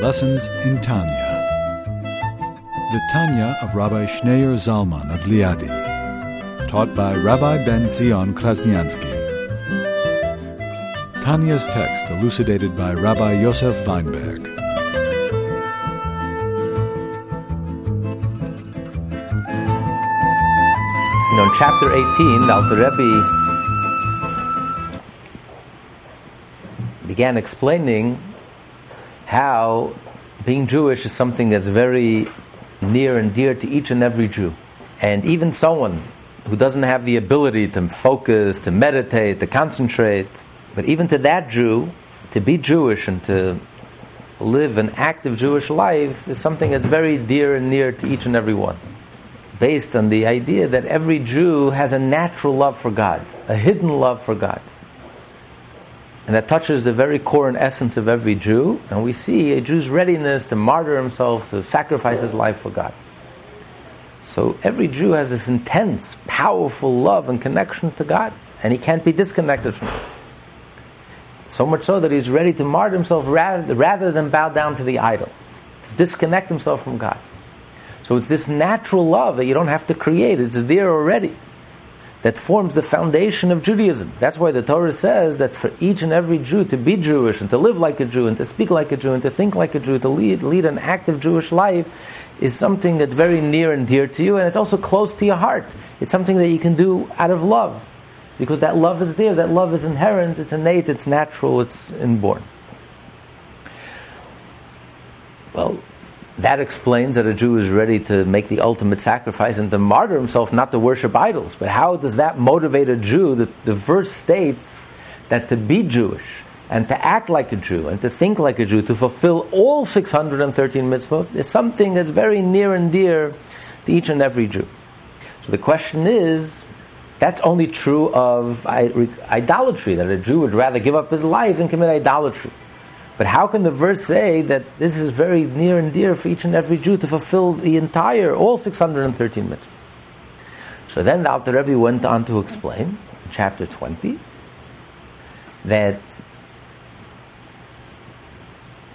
Lessons in Tanya. The Tanya of Rabbi Schneur Zalman of Liadi, taught by Rabbi Ben Zion Krasniansky. Tanya's text elucidated by Rabbi Yosef Weinberg. You know, in chapter 18, the Alter Rebbe began explaining how being Jewish is something that's very near and dear to each and every Jew. And even someone who doesn't have the ability to focus, to meditate, to concentrate, but even to that Jew, to be Jewish and to live an active Jewish life is something that's very dear and near to each and every one. Based on the idea that every Jew has a natural love for God, a hidden love for God. And that touches the very core and essence of every Jew. And we see a Jew's readiness to martyr himself, to sacrifice his life for God. So every Jew has this intense, powerful love and connection to God. And he can't be disconnected from it. So much so that he's ready to martyr himself rather, rather than bow down to the idol, to disconnect himself from God. So it's this natural love that you don't have to create, it's there already that forms the foundation of Judaism. That's why the Torah says that for each and every Jew to be Jewish and to live like a Jew and to speak like a Jew and to think like a Jew, to lead, lead an active Jewish life is something that's very near and dear to you and it's also close to your heart. It's something that you can do out of love because that love is there, that love is inherent, it's innate, it's natural, it's inborn. Well, that explains that a Jew is ready to make the ultimate sacrifice and to martyr himself not to worship idols. But how does that motivate a Jew? The, the verse states that to be Jewish and to act like a Jew and to think like a Jew, to fulfill all 613 mitzvot, is something that's very near and dear to each and every Jew. So the question is, that's only true of idolatry, that a Jew would rather give up his life than commit idolatry. But how can the verse say that this is very near and dear for each and every Jew to fulfill the entire, all 613 mitzvahs? So then the Alter Rebbe went on to explain, in chapter 20, that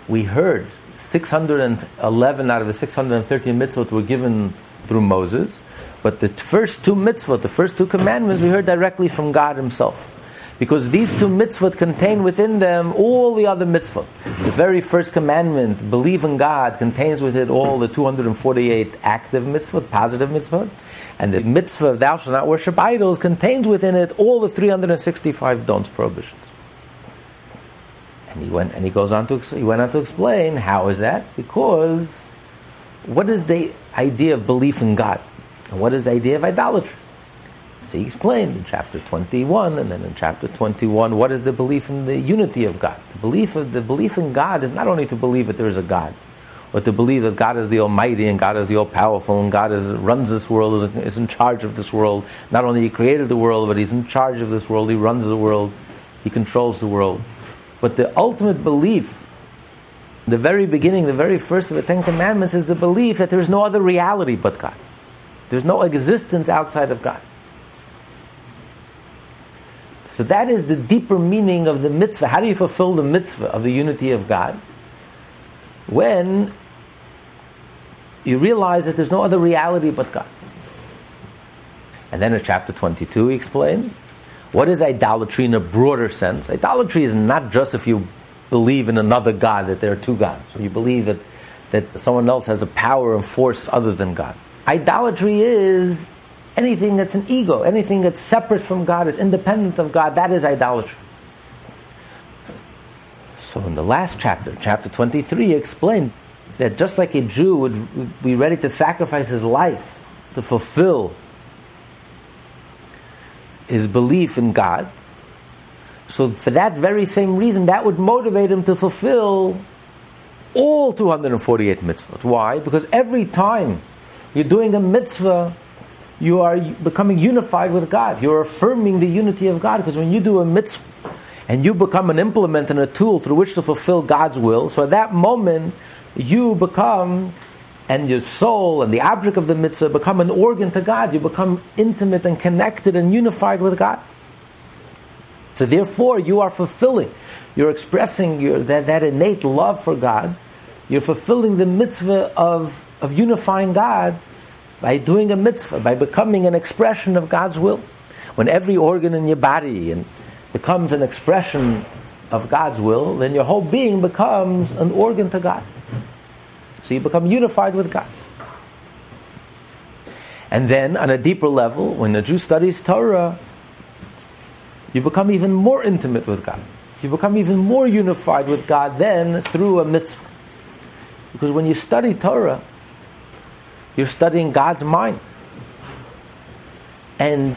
we heard 611 out of the 613 mitzvot were given through Moses, but the first two mitzvot, the first two commandments, we heard directly from God Himself because these two mitzvot contain within them all the other mitzvot. The very first commandment, believe in God, contains within it all the 248 active mitzvot, positive mitzvot. And the mitzvah of thou shalt not worship idols contains within it all the 365 don'ts prohibitions. And he went and he goes on to he went on to explain how is that? Because what is the idea of belief in God? And what is the idea of idolatry? He explained in chapter 21 and then in chapter 21 what is the belief in the unity of God. The belief of the belief in God is not only to believe that there is a God, but to believe that God is the Almighty and God is the All Powerful and God is, runs this world, is, is in charge of this world. Not only He created the world, but He's in charge of this world. He runs the world. He controls the world. But the ultimate belief, the very beginning, the very first of the Ten Commandments, is the belief that there is no other reality but God. There's no existence outside of God. So that is the deeper meaning of the mitzvah. How do you fulfill the mitzvah of the unity of God? When you realize that there's no other reality but God. And then in chapter 22, he explained what is idolatry in a broader sense. Idolatry is not just if you believe in another God, that there are two gods, or you believe that, that someone else has a power and force other than God. Idolatry is anything that's an ego, anything that's separate from God, is independent of God, that is idolatry. So in the last chapter, chapter 23, he explained that just like a Jew would be ready to sacrifice his life to fulfill his belief in God, so for that very same reason, that would motivate him to fulfill all 248 mitzvot. Why? Because every time you're doing a mitzvah you are becoming unified with God. You're affirming the unity of God because when you do a mitzvah and you become an implement and a tool through which to fulfill God's will, so at that moment you become and your soul and the object of the mitzvah become an organ to God. You become intimate and connected and unified with God. So therefore you are fulfilling, you're expressing your, that, that innate love for God You're fulfilling the mitzvah of, of unifying God by doing a mitzvah, by becoming an expression of God's will. When every organ in your body becomes an expression of God's will, then your whole being becomes an organ to God. So you become unified with God. And then, on a deeper level, when a Jew studies Torah, you become even more intimate with God. You become even more unified with God then through a mitzvah. Because when you study Torah, you're studying God's mind. And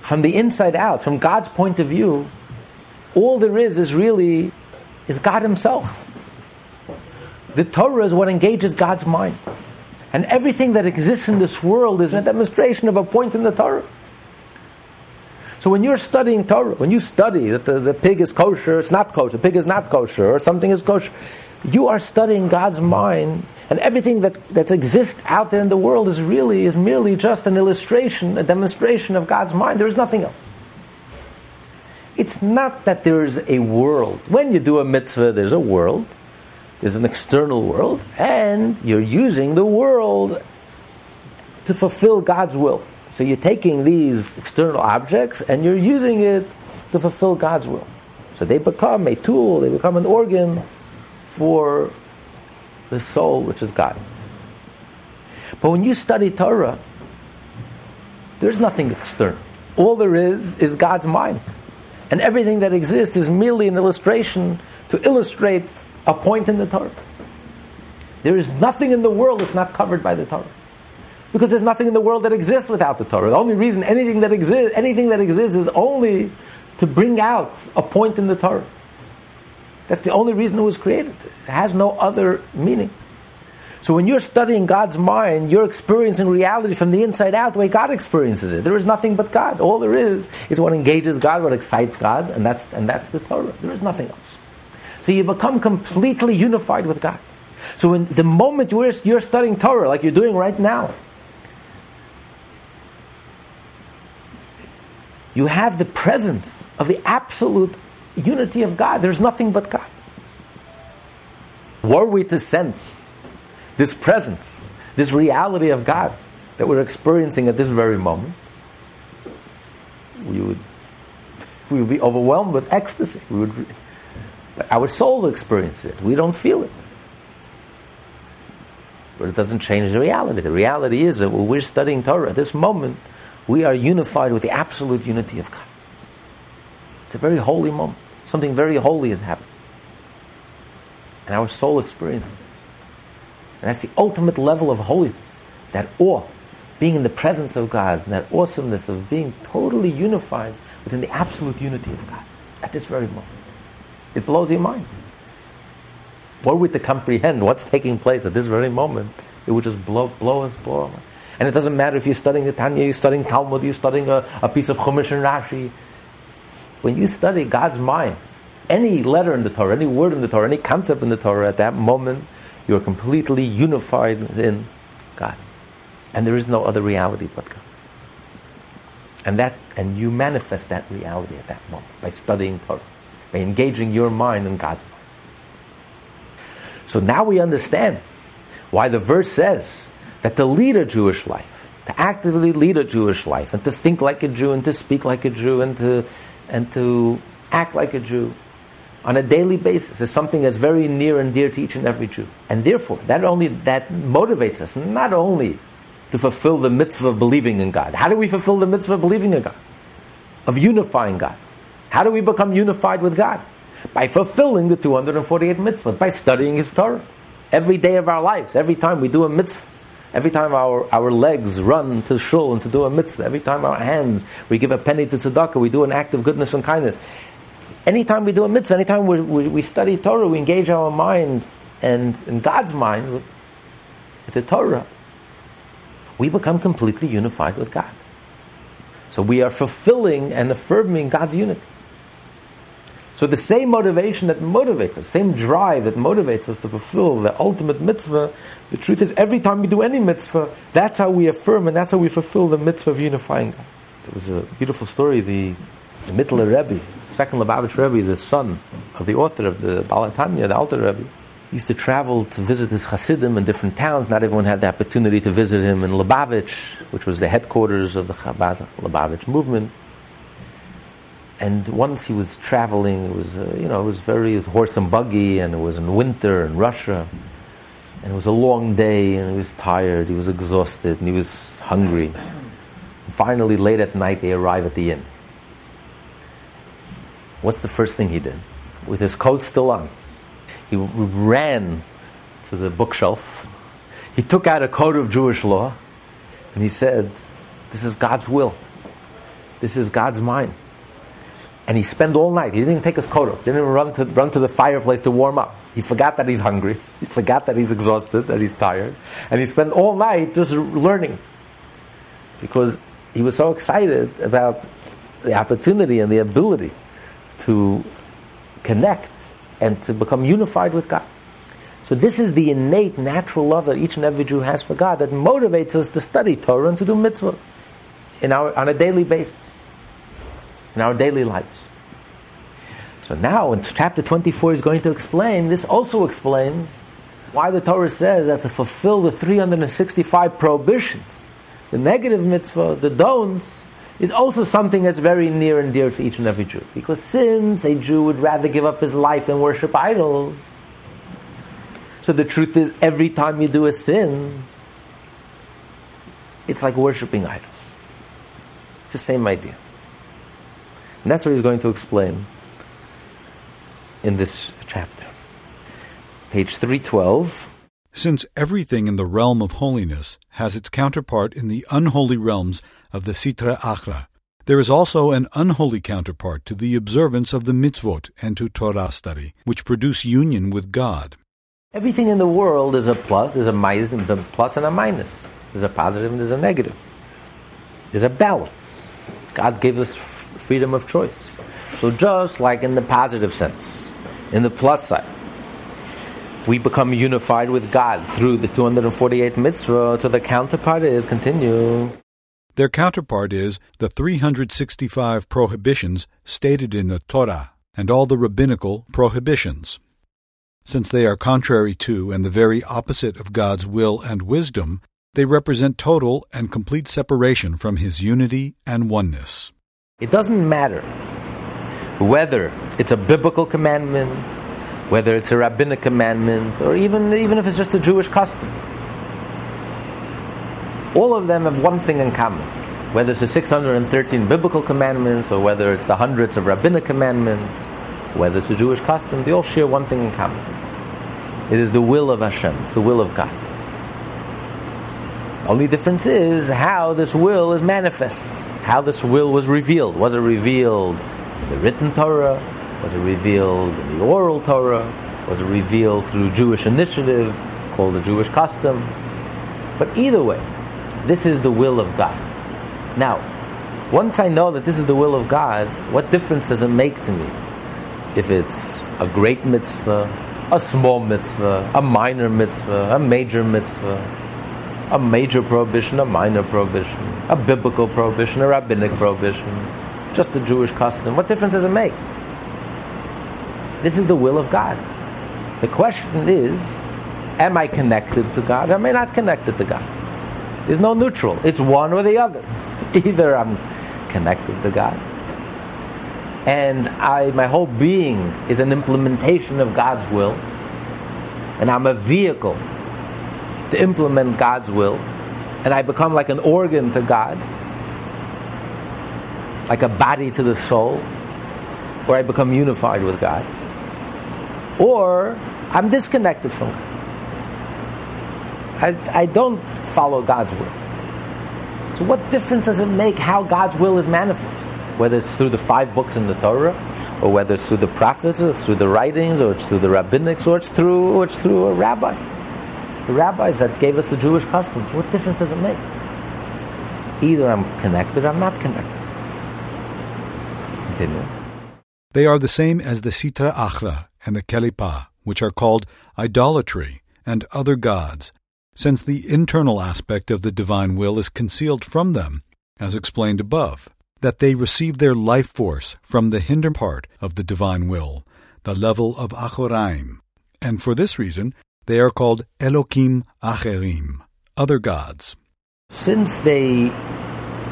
from the inside out, from God's point of view, all there is is really is God Himself. The Torah is what engages God's mind. And everything that exists in this world is a demonstration of a point in the Torah. So when you're studying Torah, when you study that the, the pig is kosher, it's not kosher, the pig is not kosher, or something is kosher, you are studying God's mind, and everything that, that exists out there in the world is really, is merely just an illustration, a demonstration of God's mind. There is nothing else. It's not that there is a world. When you do a mitzvah, there's a world. There's an external world, and you're using the world to fulfill God's will. So you're taking these external objects and you're using it to fulfill God's will. So they become a tool, they become an organ for the soul, which is God. But when you study Torah, there's nothing external. All there is is God's mind. And everything that exists is merely an illustration to illustrate a point in the Torah. There is nothing in the world that's not covered by the Torah. Because there's nothing in the world that exists without the Torah. The only reason anything that exists, anything that exists is only to bring out a point in the Torah. That's the only reason it was created. It has no other meaning. So when you're studying God's mind, you're experiencing reality from the inside out the way God experiences it. There is nothing but God. All there is is what engages God, what excites God, and that's, and that's the Torah. There is nothing else. So you become completely unified with God. So in the moment you're, you're studying Torah, like you're doing right now, you have the presence of the absolute unity of God. There's nothing but God. Were we to sense this presence, this reality of God that we're experiencing at this very moment, we would, we would be overwhelmed with ecstasy. We would our soul experiences it. We don't feel it. But it doesn't change the reality. The reality is that when we're studying Torah at this moment, we are unified with the absolute unity of God. It's a very holy moment. Something very holy is happening. And our soul experiences. And that's the ultimate level of holiness. That awe, being in the presence of God, and that awesomeness of being totally unified within the absolute unity of God at this very moment. It blows your mind. Were we to comprehend what's taking place at this very moment, it would just blow, blow us, blow. And it doesn't matter if you're studying the Tanya, you're studying Talmud, you're studying a, a piece of Chumash and Rashi. When you study God's mind, any letter in the Torah, any word in the Torah, any concept in the Torah, at that moment, you're completely unified in God. And there is no other reality but God. And that, and you manifest that reality at that moment by studying Torah by engaging your mind in God's mind. So now we understand why the verse says that to lead a Jewish life, to actively lead a Jewish life, and to think like a Jew, and to speak like a Jew, and to, and to act like a Jew on a daily basis is something that's very near and dear to each and every Jew. And therefore, that only that motivates us not only to fulfill the mitzvah of believing in God. How do we fulfill the mitzvah of believing in God? Of unifying God. How do we become unified with God? By fulfilling the 248 mitzvahs, by studying His Torah. Every day of our lives, every time we do a mitzvah, every time our, our legs run to shul and to do a mitzvah, every time our hands, we give a penny to tzedakah, we do an act of goodness and kindness. Anytime we do a mitzvah, anytime we, we, we study Torah, we engage our mind and in God's mind with, with the Torah, we become completely unified with God. So we are fulfilling and affirming God's unity. So the same motivation that motivates us, same drive that motivates us to fulfill the ultimate mitzvah, the truth is every time we do any mitzvah, that's how we affirm and that's how we fulfill the mitzvah of unifying God. There was a beautiful story, the, the Mittler Rebbe, second Lubavitch Rebbe, the son of the author of the Baal HaTanya, the Alter Rebbe. Used to travel to visit his Hasidim in different towns. Not everyone had the opportunity to visit him in Lubavitch, which was the headquarters of the Chabad Lubavitch movement. And once he was traveling, it was, uh, you know, it was very it was horse and buggy, and it was in winter in Russia. And it was a long day, and he was tired, he was exhausted, and he was hungry. And finally, late at night, they arrive at the inn. What's the first thing he did? With his coat still on, he ran to the bookshelf. He took out a code of Jewish law and he said, This is God's will. This is God's mind. And he spent all night. He didn't even take his coat off. Didn't even run to, run to the fireplace to warm up. He forgot that he's hungry. He forgot that he's exhausted, that he's tired. And he spent all night just learning. Because he was so excited about the opportunity and the ability to connect and to become unified with God. So this is the innate, natural love that each and every Jew has for God that motivates us to study Torah and to do mitzvah in our, on a daily basis, in our daily lives. So now in chapter 24 is going to explain, this also explains why the Torah says that to fulfill the 365 prohibitions, the negative mitzvah, the don'ts, is also something that's very near and dear to each and every Jew. Because since a Jew would rather give up his life than worship idols, so the truth is, every time you do a sin, it's like worshiping idols. It's the same idea. And that's what he's going to explain in this chapter. Page 312. Since everything in the realm of holiness has its counterpart in the unholy realms of the Sitra Achra. There is also an unholy counterpart to the observance of the mitzvot and to Torah study, which produce union with God. Everything in the world is a plus, there's a minus, a plus and a minus. There's a positive and there's a negative. There's a balance. God gave us freedom of choice. So just like in the positive sense, in the plus side, we become unified with God through the 248 mitzvah, so the counterpart is continue. Their counterpart is the 365 prohibitions stated in the Torah and all the rabbinical prohibitions. Since they are contrary to and the very opposite of God's will and wisdom, they represent total and complete separation from His unity and oneness. It doesn't matter whether it's a biblical commandment, whether it's a rabbinic commandment, or even, even if it's just a Jewish custom all of them have one thing in common. Whether it's the 613 biblical commandments, or whether it's the hundreds of rabbinic commandments, whether it's a Jewish custom, they all share one thing in common. It is the will of Hashem, it's the will of God. Only difference is how this will is manifest, how this will was revealed. Was it revealed in the written Torah? Was it revealed in the oral Torah? Was it revealed through Jewish initiative called the Jewish custom? But either way, this is the will of God. Now, once I know that this is the will of God, what difference does it make to me? If it's a great mitzvah, a small mitzvah, a minor mitzvah, a major mitzvah, a major prohibition, a minor prohibition, a biblical prohibition, a rabbinic prohibition, just a Jewish custom. What difference does it make? This is the will of God. The question is, am I connected to God? Am I not connected to God? There's no neutral. It's one or the other. Either I'm connected to God, and I, my whole being is an implementation of God's will, and I'm a vehicle to implement God's will, and I become like an organ to God, like a body to the soul, or I become unified with God, or I'm disconnected from God. I, I don't follow God's will. So, what difference does it make how God's will is manifest? Whether it's through the five books in the Torah, or whether it's through the prophets, or through the writings, or it's through the rabbinics, or it's through, or it's through a rabbi. The rabbis that gave us the Jewish customs. What difference does it make? Either I'm connected or I'm not connected. Continue. They are the same as the Sitra Achra and the Kelipa, which are called idolatry and other gods, since the internal aspect of the divine will is concealed from them, as explained above, that they receive their life force from the hinder part of the divine will, the level of Achoraim, and for this reason they are called Elokim Acherim, other gods. Since they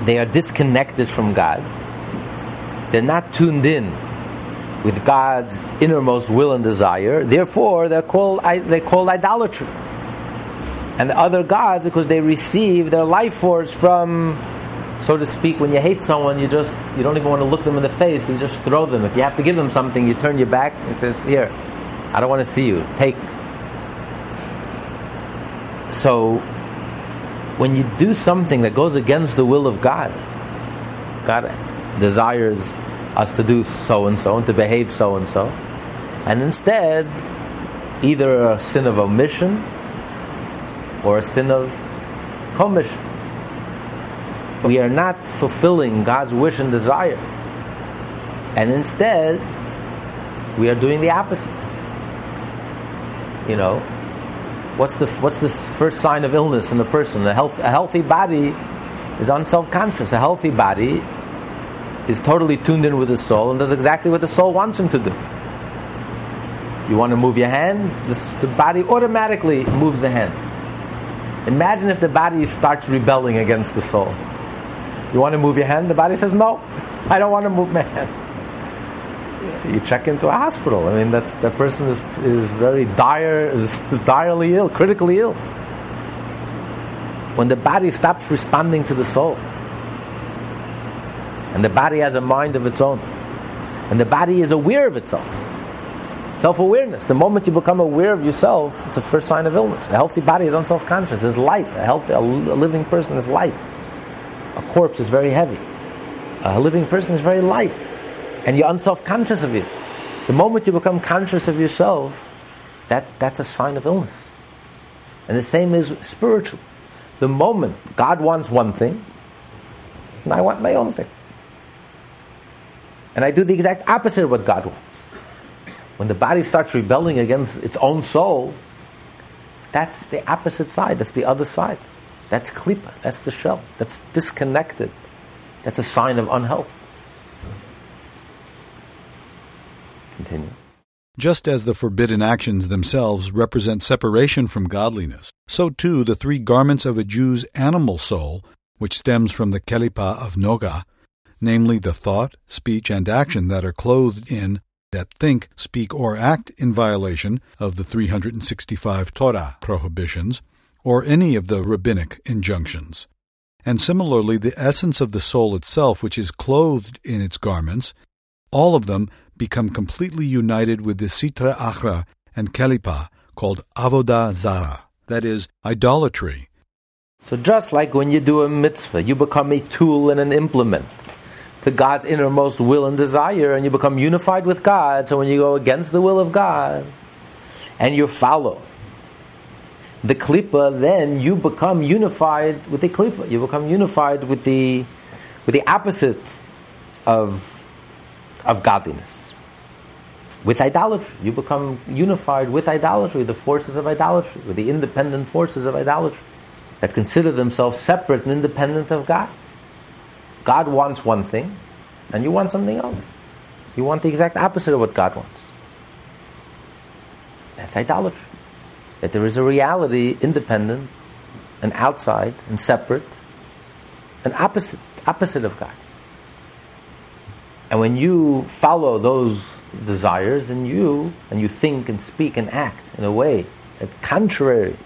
they are disconnected from God, they're not tuned in with God's innermost will and desire. Therefore, they're called they called idolatry. And other gods, because they receive their life force from, so to speak, when you hate someone, you just you don't even want to look them in the face. You just throw them. If you have to give them something, you turn your back and says, "Here, I don't want to see you. Take." So, when you do something that goes against the will of God, God desires us to do so and so and to behave so and so. And instead, either a sin of omission or a sin of commission. We are not fulfilling God's wish and desire. And instead, we are doing the opposite. You know, what's the what's the first sign of illness in a person? A, health, a healthy body is unself-conscious. A healthy body is totally tuned in with the soul and does exactly what the soul wants him to do. You want to move your hand, this, the body automatically moves the hand. Imagine if the body starts rebelling against the soul. You want to move your hand? The body says, No, I don't want to move my hand. You check into a hospital. I mean, that's, that person is, is very dire, is, is direly ill, critically ill. When the body stops responding to the soul, and the body has a mind of its own. And the body is aware of itself. Self awareness. The moment you become aware of yourself, it's a first sign of illness. A healthy body is unself conscious. There's light. A, healthy, a living person is light. A corpse is very heavy. A living person is very light. And you're unself conscious of it. The moment you become conscious of yourself, that, that's a sign of illness. And the same is spiritual. The moment God wants one thing, and I want my own thing. And I do the exact opposite of what God wants. When the body starts rebelling against its own soul, that's the opposite side. That's the other side. That's klipa. That's the shell. That's disconnected. That's a sign of unhealth. Continue. Just as the forbidden actions themselves represent separation from godliness, so too the three garments of a Jew's animal soul, which stems from the kelipa of Noga, namely the thought, speech, and action that are clothed in, that think, speak, or act in violation of the 365 Torah prohibitions, or any of the rabbinic injunctions. And similarly, the essence of the soul itself, which is clothed in its garments, all of them become completely united with the Sitra Achra and Kelipa, called Avodah Zara, that is, idolatry. So just like when you do a mitzvah, you become a tool and an implement to God's innermost will and desire, and you become unified with God. So when you go against the will of God and you follow the klipa, then you become unified with the klipa. You become unified with the with the opposite of of godliness, with idolatry. You become unified with idolatry, the forces of idolatry, with the independent forces of idolatry that consider themselves separate and independent of God. God wants one thing, and you want something else. You want the exact opposite of what God wants. That's idolatry. That there is a reality independent and outside and separate, and opposite, opposite of God. And when you follow those desires and you and you think and speak and act in a way that's contrary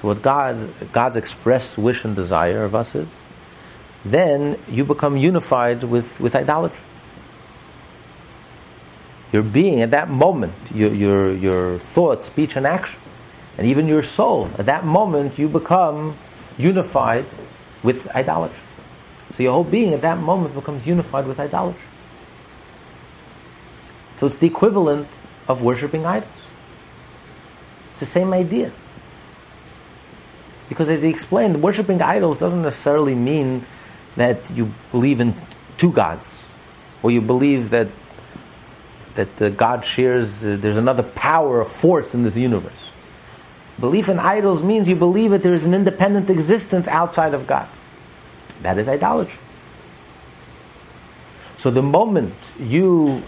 to what God God's expressed wish and desire of us is, then you become unified with, with idolatry. Your being at that moment, your, your, your thought, speech, and action, and even your soul, at that moment you become unified with idolatry. So your whole being at that moment becomes unified with idolatry. So it's the equivalent of worshipping idols. It's the same idea. Because as he explained, worshipping idols doesn't necessarily mean that you believe in two gods, or you believe that that uh, God shares, uh, there's another power, a force in this universe. Belief in idols means you believe that there is an independent existence outside of God. That is idolatry. So the moment you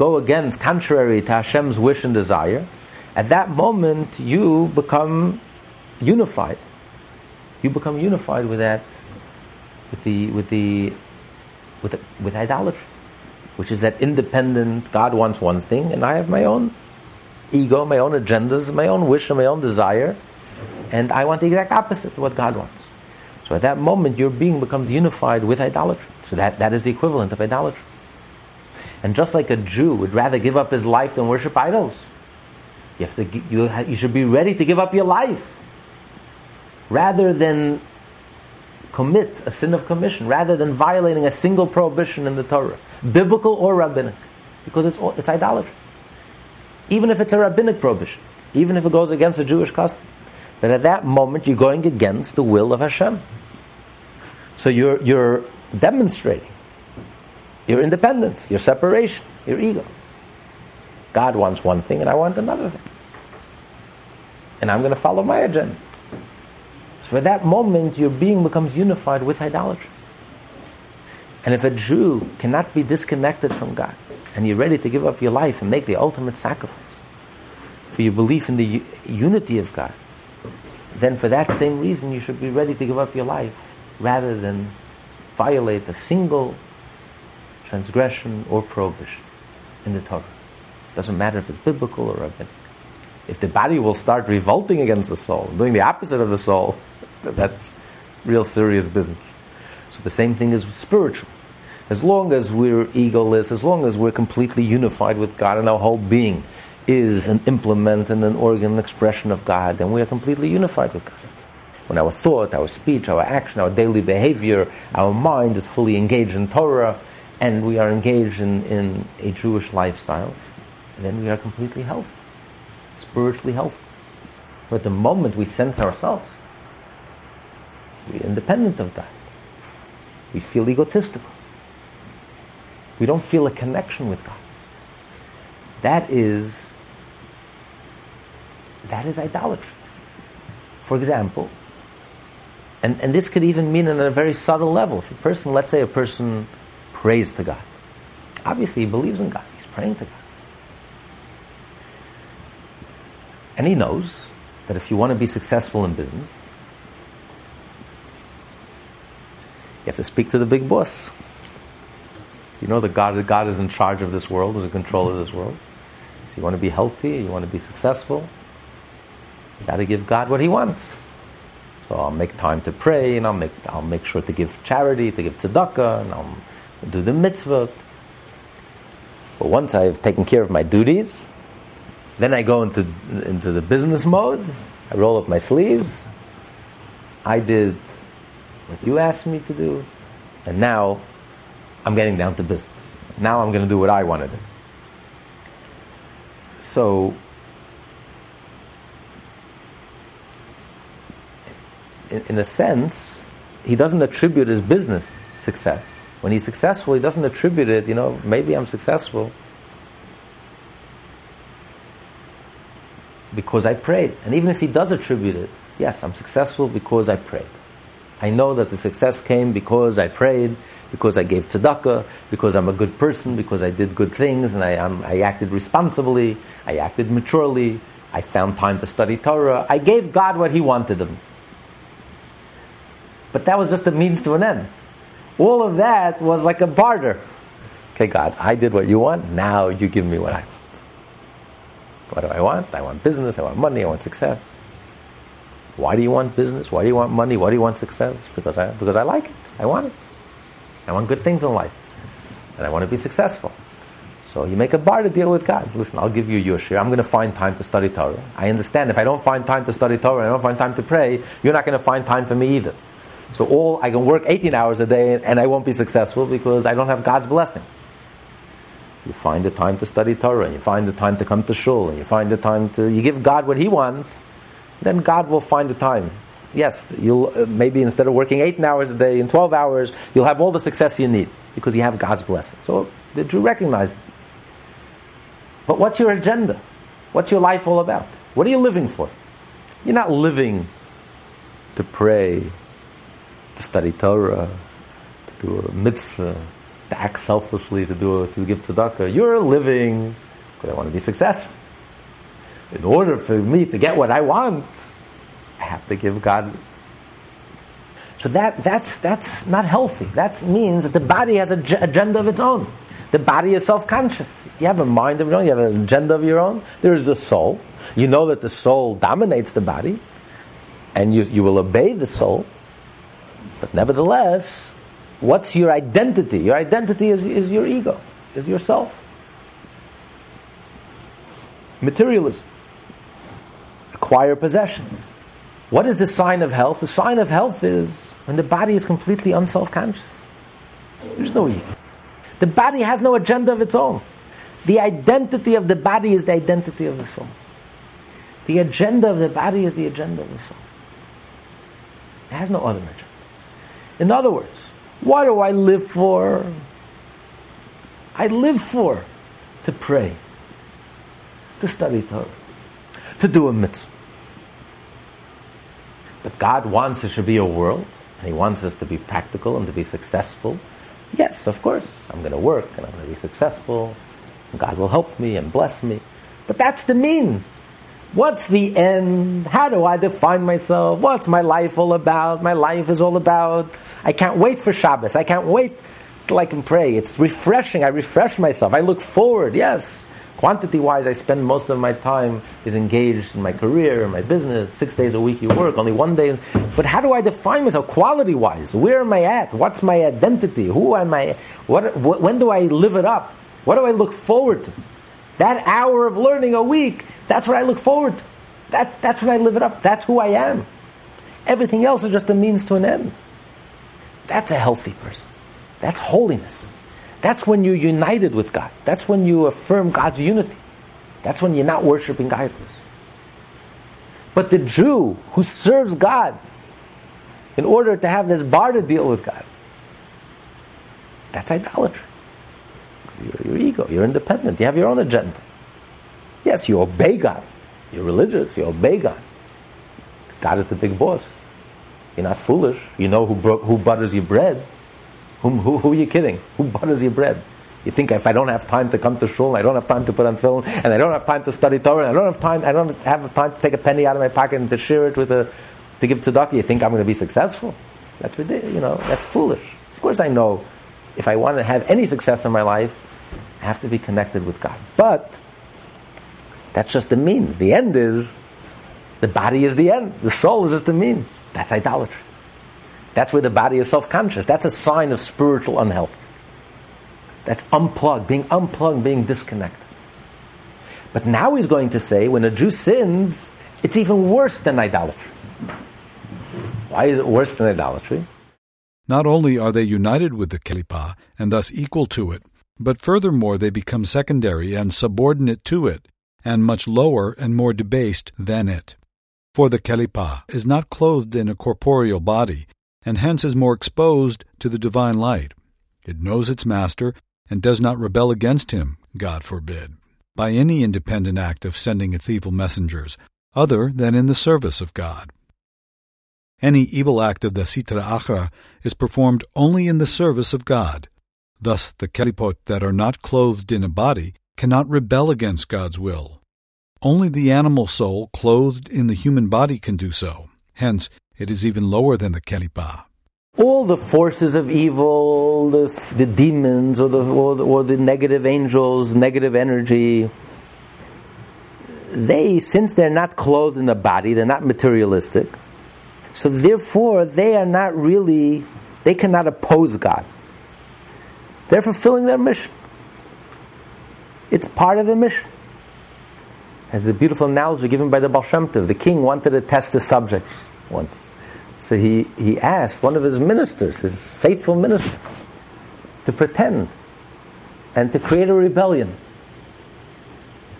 go against, contrary to Hashem's wish and desire, At that moment, you become unified. You become unified with that, with the, with the, with, the, with idolatry, which is that independent. God wants one thing, and I have my own ego, my own agendas, my own wish, and my own desire, and I want the exact opposite of what God wants. So at that moment, your being becomes unified with idolatry. So that, that is the equivalent of idolatry. And just like a Jew would rather give up his life than worship idols, you, have to, you, you should be ready to give up your life rather than commit a sin of commission, rather than violating a single prohibition in the Torah, biblical or rabbinic, because it's, it's idolatry. Even if it's a rabbinic prohibition, even if it goes against a Jewish custom. then at that moment, you're going against the will of Hashem. So you're, you're demonstrating your independence, your separation, your ego. God wants one thing and I want another thing. And I'm going to follow my agenda. So at that moment, your being becomes unified with idolatry. And if a Jew cannot be disconnected from God, and you're ready to give up your life and make the ultimate sacrifice for your belief in the unity of God, then for that same reason you should be ready to give up your life rather than violate a single transgression or prohibition in the Torah. Doesn't matter if it's biblical or rabbinic. If the body will start revolting against the soul, doing the opposite of the soul, that's real serious business. So the same thing is spiritual. As long as we're egoless, as long as we're completely unified with God and our whole being is an implement and an organ, an expression of God, then we are completely unified with God. When our thought, our speech, our action, our daily behavior, our mind is fully engaged in Torah, and we are engaged in, in a Jewish lifestyle, then we are completely healthy, spiritually healthy. But the moment we sense ourselves, we're independent of God. We feel egotistical. We don't feel a connection with God. That is that is idolatry. For example, and, and this could even mean on a very subtle level. If a person, let's say a person prays to God, obviously he believes in God, he's praying to God. And he knows that if you want to be successful in business, you have to speak to the big boss. You know that God, God is in charge of this world, is in control of this world. So you want to be healthy, you want to be successful, you got to give God what He wants. So I'll make time to pray, and I'll make I'll make sure to give charity, to give tzedakah, and I'll do the mitzvah. But once I've taken care of my duties, then I go into into the business mode. I roll up my sleeves. I did what you asked me to do, and now I'm getting down to business. Now I'm going to do what I want to do. So in, in a sense, he doesn't attribute his business success. When he's successful, he doesn't attribute it, you know, maybe I'm successful because I prayed. And even if he does attribute it, yes, I'm successful because I prayed. I know that the success came because I prayed, because I gave tzedakah, because I'm a good person, because I did good things, and I, I acted responsibly, I acted maturely, I found time to study Torah. I gave God what He wanted him. But that was just a means to an end. All of that was like a barter. Okay, God, I did what you want, now you give me what I want. What do I want? I want business, I want money, I want success. Why do you want business? Why do you want money? Why do you want success? Because I, because I like it. I want it. I want good things in life. And I want to be successful. So you make a barter deal with God. Listen, I'll give you your share. I'm going to find time to study Torah. I understand if I don't find time to study Torah, I don't find time to pray, you're not going to find time for me either. So all I can work 18 hours a day and I won't be successful because I don't have God's blessing. You find the time to study Torah, and you find the time to come to shul, and you find the time to you give God what He wants, then God will find the time. Yes, you'll uh, maybe instead of working 18 hours a day in 12 hours, you'll have all the success you need because you have God's blessing. So the Jew recognized. But what's your agenda? What's your life all about? What are you living for? You're not living to pray, to study Torah, to do a mitzvah, to act selflessly, to do to give tzedakah. You're living because I want to be successful. In order for me to get what I want, I have to give God. So that, that's, that's not healthy. That means that the body has an agenda of its own. The body is self-conscious. You have a mind of your own, you have an agenda of your own. There is the soul. You know that the soul dominates the body, and you, you will obey the soul. But nevertheless, what's your identity? Your identity is, is your ego, is yourself. Materialism. Acquire possessions. What is the sign of health? The sign of health is when the body is completely unself conscious. There's no ego. The body has no agenda of its own. The identity of the body is the identity of the soul. The agenda of the body is the agenda of the soul. It has no other agenda. In other words, what do I live for? I live for to pray, to study Torah, to do a mitzvah. But God wants there should be a world, and He wants us to be practical and to be successful. Yes, of course, I'm going to work and I'm going to be successful. God will help me and bless me. But that's the means. What's the end? How do I define myself? What's my life all about? My life is all about. I can't wait for Shabbos. I can't wait till I can pray. It's refreshing. I refresh myself. I look forward. Yes. Quantity wise, I spend most of my time is engaged in my career, my business. Six days a week you work, only one day. But how do I define myself quality wise? Where am I at? What's my identity? Who am I? What, when do I live it up? What do I look forward to? That hour of learning a week, that's what I look forward to. That's, that's what I live it up. That's who I am. Everything else is just a means to an end. That's a healthy person. That's holiness. That's when you're united with God. That's when you affirm God's unity. That's when you're not worshiping idols. But the Jew who serves God in order to have this barter deal with God, that's idolatry. Your, your ego, you're independent, you have your own agenda. Yes, you obey God. You're religious, you obey God. God is the big boss. You're not foolish. You know who, bro- who butters your bread. Who, who, who, are you kidding? Who butters your bread? You think if I don't have time to come to shul, I don't have time to put on tefillin, and I don't have time to study Torah, and I don't have time, I don't have time to take a penny out of my pocket and to share it with a, to give tzedakah, you think I'm going to be successful? That's ridiculous. You know, that's foolish. Of course, I know if I want to have any success in my life, I have to be connected with God. But that's just the means. The end is the body is the end. The soul is just the means. That's idolatry. That's where the body is self-conscious. That's a sign of spiritual unhealth. That's unplugged, being unplugged, being disconnected. But now he's going to say when a Jew sins, it's even worse than idolatry. Why is it worse than idolatry? Not only are they united with the Kelipah and thus equal to it, but furthermore they become secondary and subordinate to it, and much lower and more debased than it. For the Kelipah is not clothed in a corporeal body, and hence is more exposed to the divine light. It knows its master, and does not rebel against him, God forbid, by any independent act of sending its evil messengers, other than in the service of God. Any evil act of the Sitra Achra is performed only in the service of God, Thus, the kelipot that are not clothed in a body cannot rebel against God's will. Only the animal soul clothed in the human body can do so. Hence, it is even lower than the kelipah. All the forces of evil, the, the demons, or the, or the, or the negative angels, negative energy, they, since they're not clothed in a body, they're not materialistic, so therefore they are not really, they cannot oppose God. They're fulfilling their mission. It's part of the mission. As a beautiful analogy given by the Baal Shem Tov, the king wanted to test his subjects once. So he, he asked one of his ministers, his faithful minister, to pretend and to create a rebellion.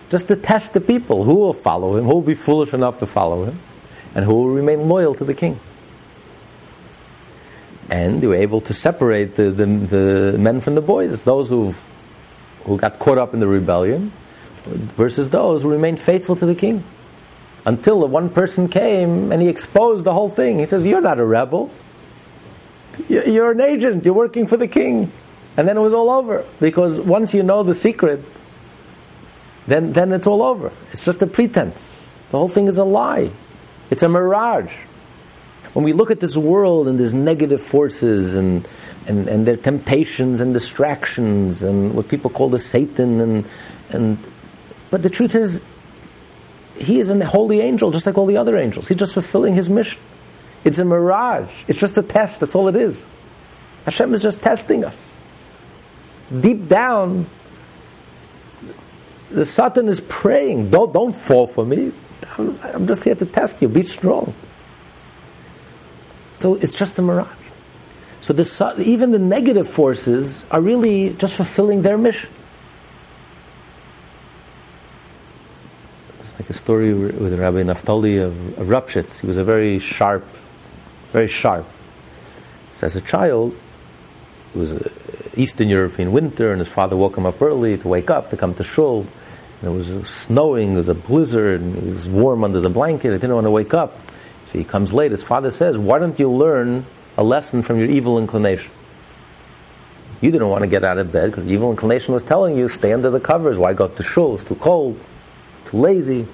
Just to test the people who will follow him, who will be foolish enough to follow him, and who will remain loyal to the king and they were able to separate the, the, the men from the boys, those who who got caught up in the rebellion, versus those who remained faithful to the king. Until the one person came and he exposed the whole thing. He says, You're not a rebel. You're an agent. You're working for the king. And then it was all over. Because once you know the secret, then, then it's all over. It's just a pretense. The whole thing is a lie. It's a mirage. When we look at this world and these negative forces and, and, and their temptations and distractions and what people call the Satan and, and but the truth is he is a holy angel just like all the other angels. He's just fulfilling his mission. It's a mirage. It's just a test. That's all it is. Hashem is just testing us. Deep down, the Satan is praying, don't, don't fall for me. I'm, I'm just here to test you. Be strong. So it's just a mirage. So even the negative forces are really just fulfilling their mission. It's like a story with Rabbi Naftali of, of Ropshitz. He was a very sharp, very sharp. So as a child, it was an Eastern European winter, and his father woke him up early to wake up to come to shul. And it was snowing, it was a blizzard, and it was warm under the blanket. He didn't want to wake up. So he comes late. His father says, Why don't you learn a lesson from your evil inclination? You didn't want to get out of bed because evil inclination was telling you, Stay under the covers. Why go to shul? It's too cold, too lazy.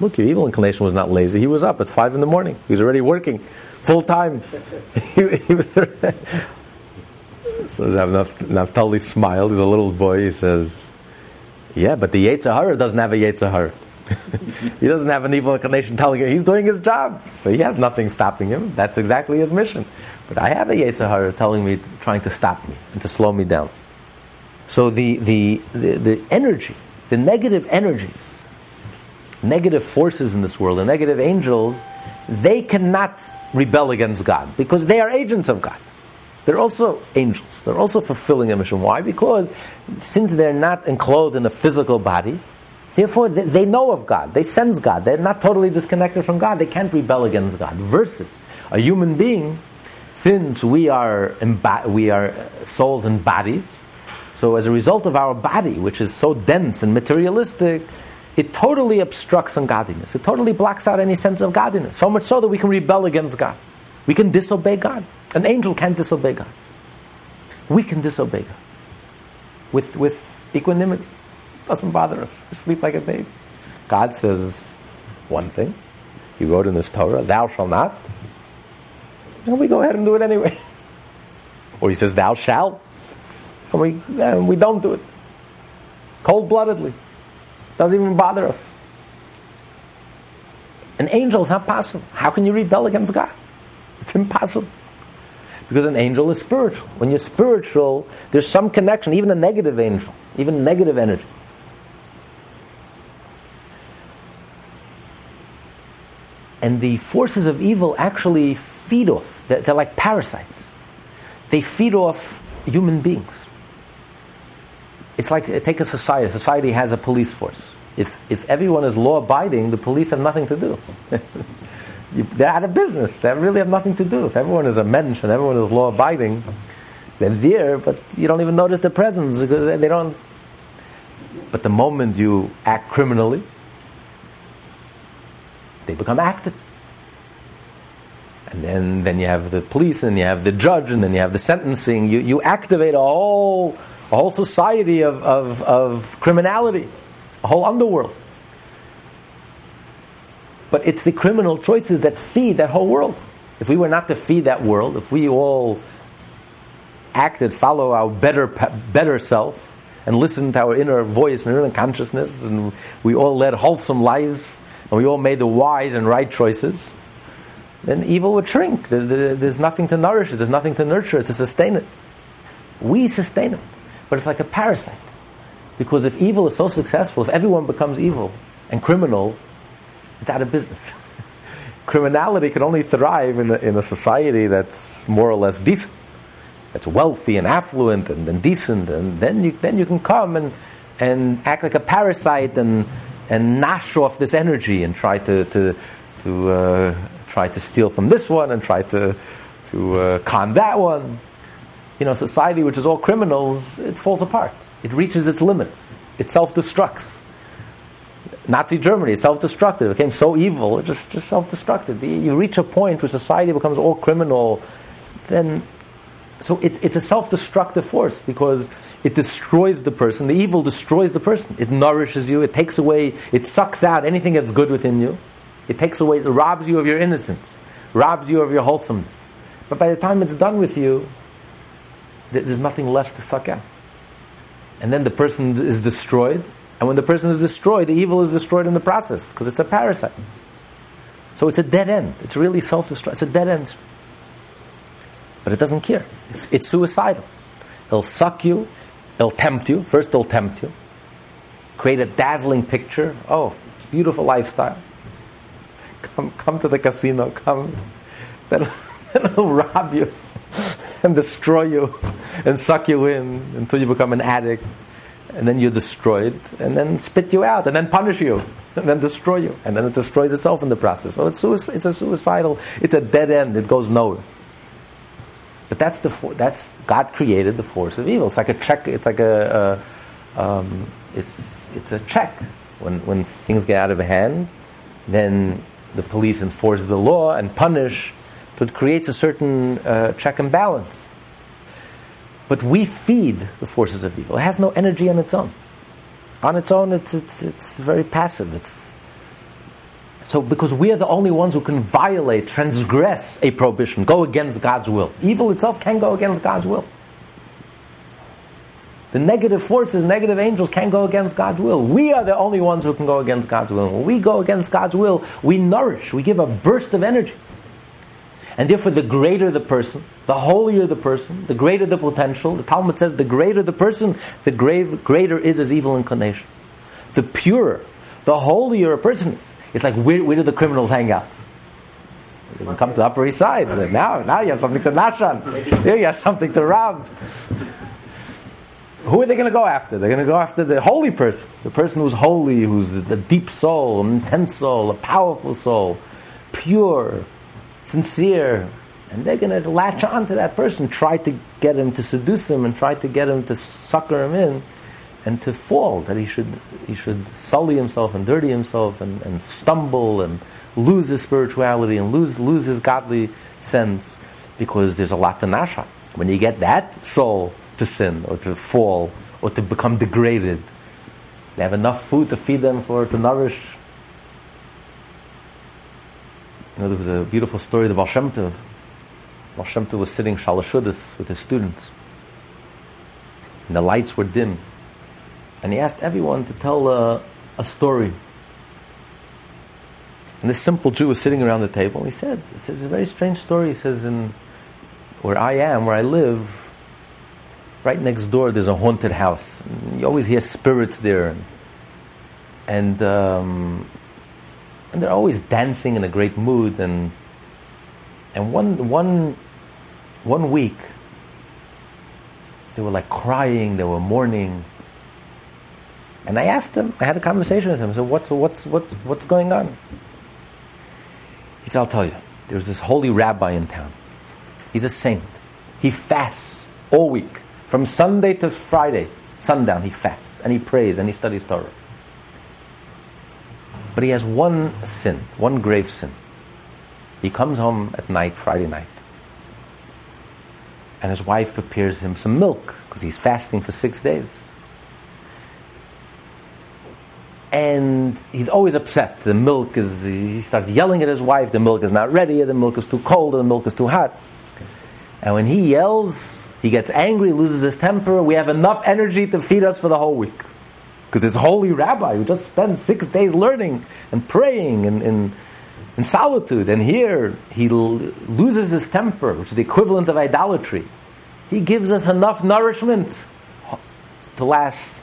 Look, your evil inclination was not lazy. He was up at 5 in the morning. He was already working full time. he, he was so Naftali smiled. He's a little boy. He says, yeah, but the Yetzer Hara doesn't have a Yetzer Hara. he doesn't have an evil inclination telling him he's doing his job. So he has nothing stopping him. That's exactly his mission. But I have a Yetzer Hara telling me, trying to stop me and to slow me down. So the, the, the, the energy, the negative energies, negative forces in this world, the negative angels, they cannot rebel against God because they are agents of God. They're also angels. They're also fulfilling a mission. Why? Because since they're not enclosed in a physical body, therefore they, know of God. They sense God. They're not totally disconnected from God. They can't rebel against God. Versus a human being, since we are we are uh, souls and bodies, so as a result of our body, which is so dense and materialistic, it totally obstructs ungodliness. It totally blocks out any sense of godliness. So much so that we can rebel against God. We can disobey God. An angel can't disobey God. We can disobey God with, with equanimity. Doesn't bother us. We sleep like a baby. God says one thing. He wrote in His Torah, "Thou shalt not," and we go ahead and do it anyway. Or He says, "Thou shalt," and we and we don't do it. Cold-bloodedly, doesn't even bother us. An angel is not possible. How can you rebel against God? It's impossible. Because an angel is spiritual. When you're spiritual, there's some connection, even a negative angel, even negative energy. And the forces of evil actually feed off, they're, they're like parasites. They feed off human beings. It's like, take a society. Society has a police force. If, if everyone is law abiding, the police have nothing to do. they're out of business. They really have nothing to do. If everyone is a mensch and everyone is law abiding, they're there, but you don't even notice their presence because they don't. But the moment you act criminally, they become active. And then, then you have the police, and you have the judge, and then you have the sentencing. You, you activate a whole, a whole society of, of, of criminality, a whole underworld. But it's the criminal choices that feed that whole world. If we were not to feed that world, if we all acted, follow our better, better self, and listen to our inner voice and inner consciousness, and we all led wholesome lives, and we all made the wise and right choices, then evil would shrink. There's nothing to nourish it, there's nothing to nurture it, to sustain it. We sustain it. But it's like a parasite. Because if evil is so successful, if everyone becomes evil and criminal, it's out of business. Criminality can only thrive in a, in a society that's more or less decent, that's wealthy and affluent and, and decent, and then you, then you can come and, and act like a parasite and, and gnash off this energy and try to, to, to uh, try to steal from this one and try to, to uh, con that one. You know, society which is all criminals, it falls apart. It reaches its limits. It self destructs. Nazi Germany, self-destructive. It became so evil, it just, just self-destructive. You reach a point where society becomes all criminal, then, so it, it's a self-destructive force because it destroys the person. The evil destroys the person. It nourishes you. It takes away, it sucks out anything that's good within you. It takes away, it robs you of your innocence, robs you of your wholesomeness. But by the time it's done with you, there's nothing left to suck out. And then the person is destroyed. And when the person is destroyed, the evil is destroyed in the process because it's a parasite. So it's a dead end. It's really self destruct. It's a dead end. But it doesn't care. It's, it's suicidal. It'll suck you, it'll tempt you. First, it'll tempt you, create a dazzling picture. Oh, beautiful lifestyle. Come, come to the casino. Come. Then it'll rob you and destroy you and suck you in until you become an addict. And then you're destroyed, and then spit you out, and then punish you, and then destroy you, and then it destroys itself in the process. So it's, it's a suicidal, it's a dead end, it goes nowhere. But that's the that's God created the force of evil. It's like a check. It's like a, a um, it's it's a check. When when things get out of hand, then the police enforce the law and punish. So it creates a certain uh, check and balance. But we feed the forces of evil. It has no energy on its own. On its own, it's, it's, it's very passive. It's, so, because we are the only ones who can violate, transgress a prohibition, go against God's will. Evil itself can go against God's will. The negative forces, negative angels can go against God's will. We are the only ones who can go against God's will. When we go against God's will, we nourish, we give a burst of energy. And therefore, the greater the person, the holier the person, the greater the potential. The Talmud says the greater the person, the greater is his evil inclination. The purer, the holier a person is. It's like, where, where do the criminals hang out? They come to the Upper East Side. Now, now you have something to nash on. Here you have something to rob. Who are they going to go after? They're going to go after the holy person, the person who's holy, who's the deep soul, an intense soul, a powerful soul, pure, sincere, and they're going to latch on to that person, try to get him to seduce him, and try to get him to sucker him in, and to fall. That he should he should sully himself and dirty himself and, and stumble and lose his spirituality and lose lose his godly sense, because there's a lot to nash on. When you get that soul to sin or to fall or to become degraded, they have enough food to feed them for to nourish You know, there was a beautiful story of the Baal was sitting shalashudas with his students. And the lights were dim. And he asked everyone to tell a, a story. And this simple Jew was sitting around the table. He said, "He says a very strange story." He says, "In where I am, where I live, right next door, there's a haunted house. And you always hear spirits there, and, and um, and they're always dancing in a great mood. And and one one one week, they were like crying, they were mourning. And I asked him, I had a conversation with him. I said, "What's what's what, what's going on?" He said, "I'll tell you. There's this holy rabbi in town. He's a saint. He fasts all week, from Sunday to Friday, sundown. He fasts and he prays and he studies Torah." But he has one sin, one grave sin. He comes home at night, Friday night, and his wife prepares him some milk because he's fasting for six days. And he's always upset. The milk is, he starts yelling at his wife, the milk is not ready, the milk is too cold, the milk is too hot. And when he yells, he gets angry, loses his temper. We have enough energy to feed us for the whole week. Because this holy rabbi who just spent six days learning and praying and in, in solitude, and here he loses his temper, which is the equivalent of idolatry. He gives us enough nourishment to last.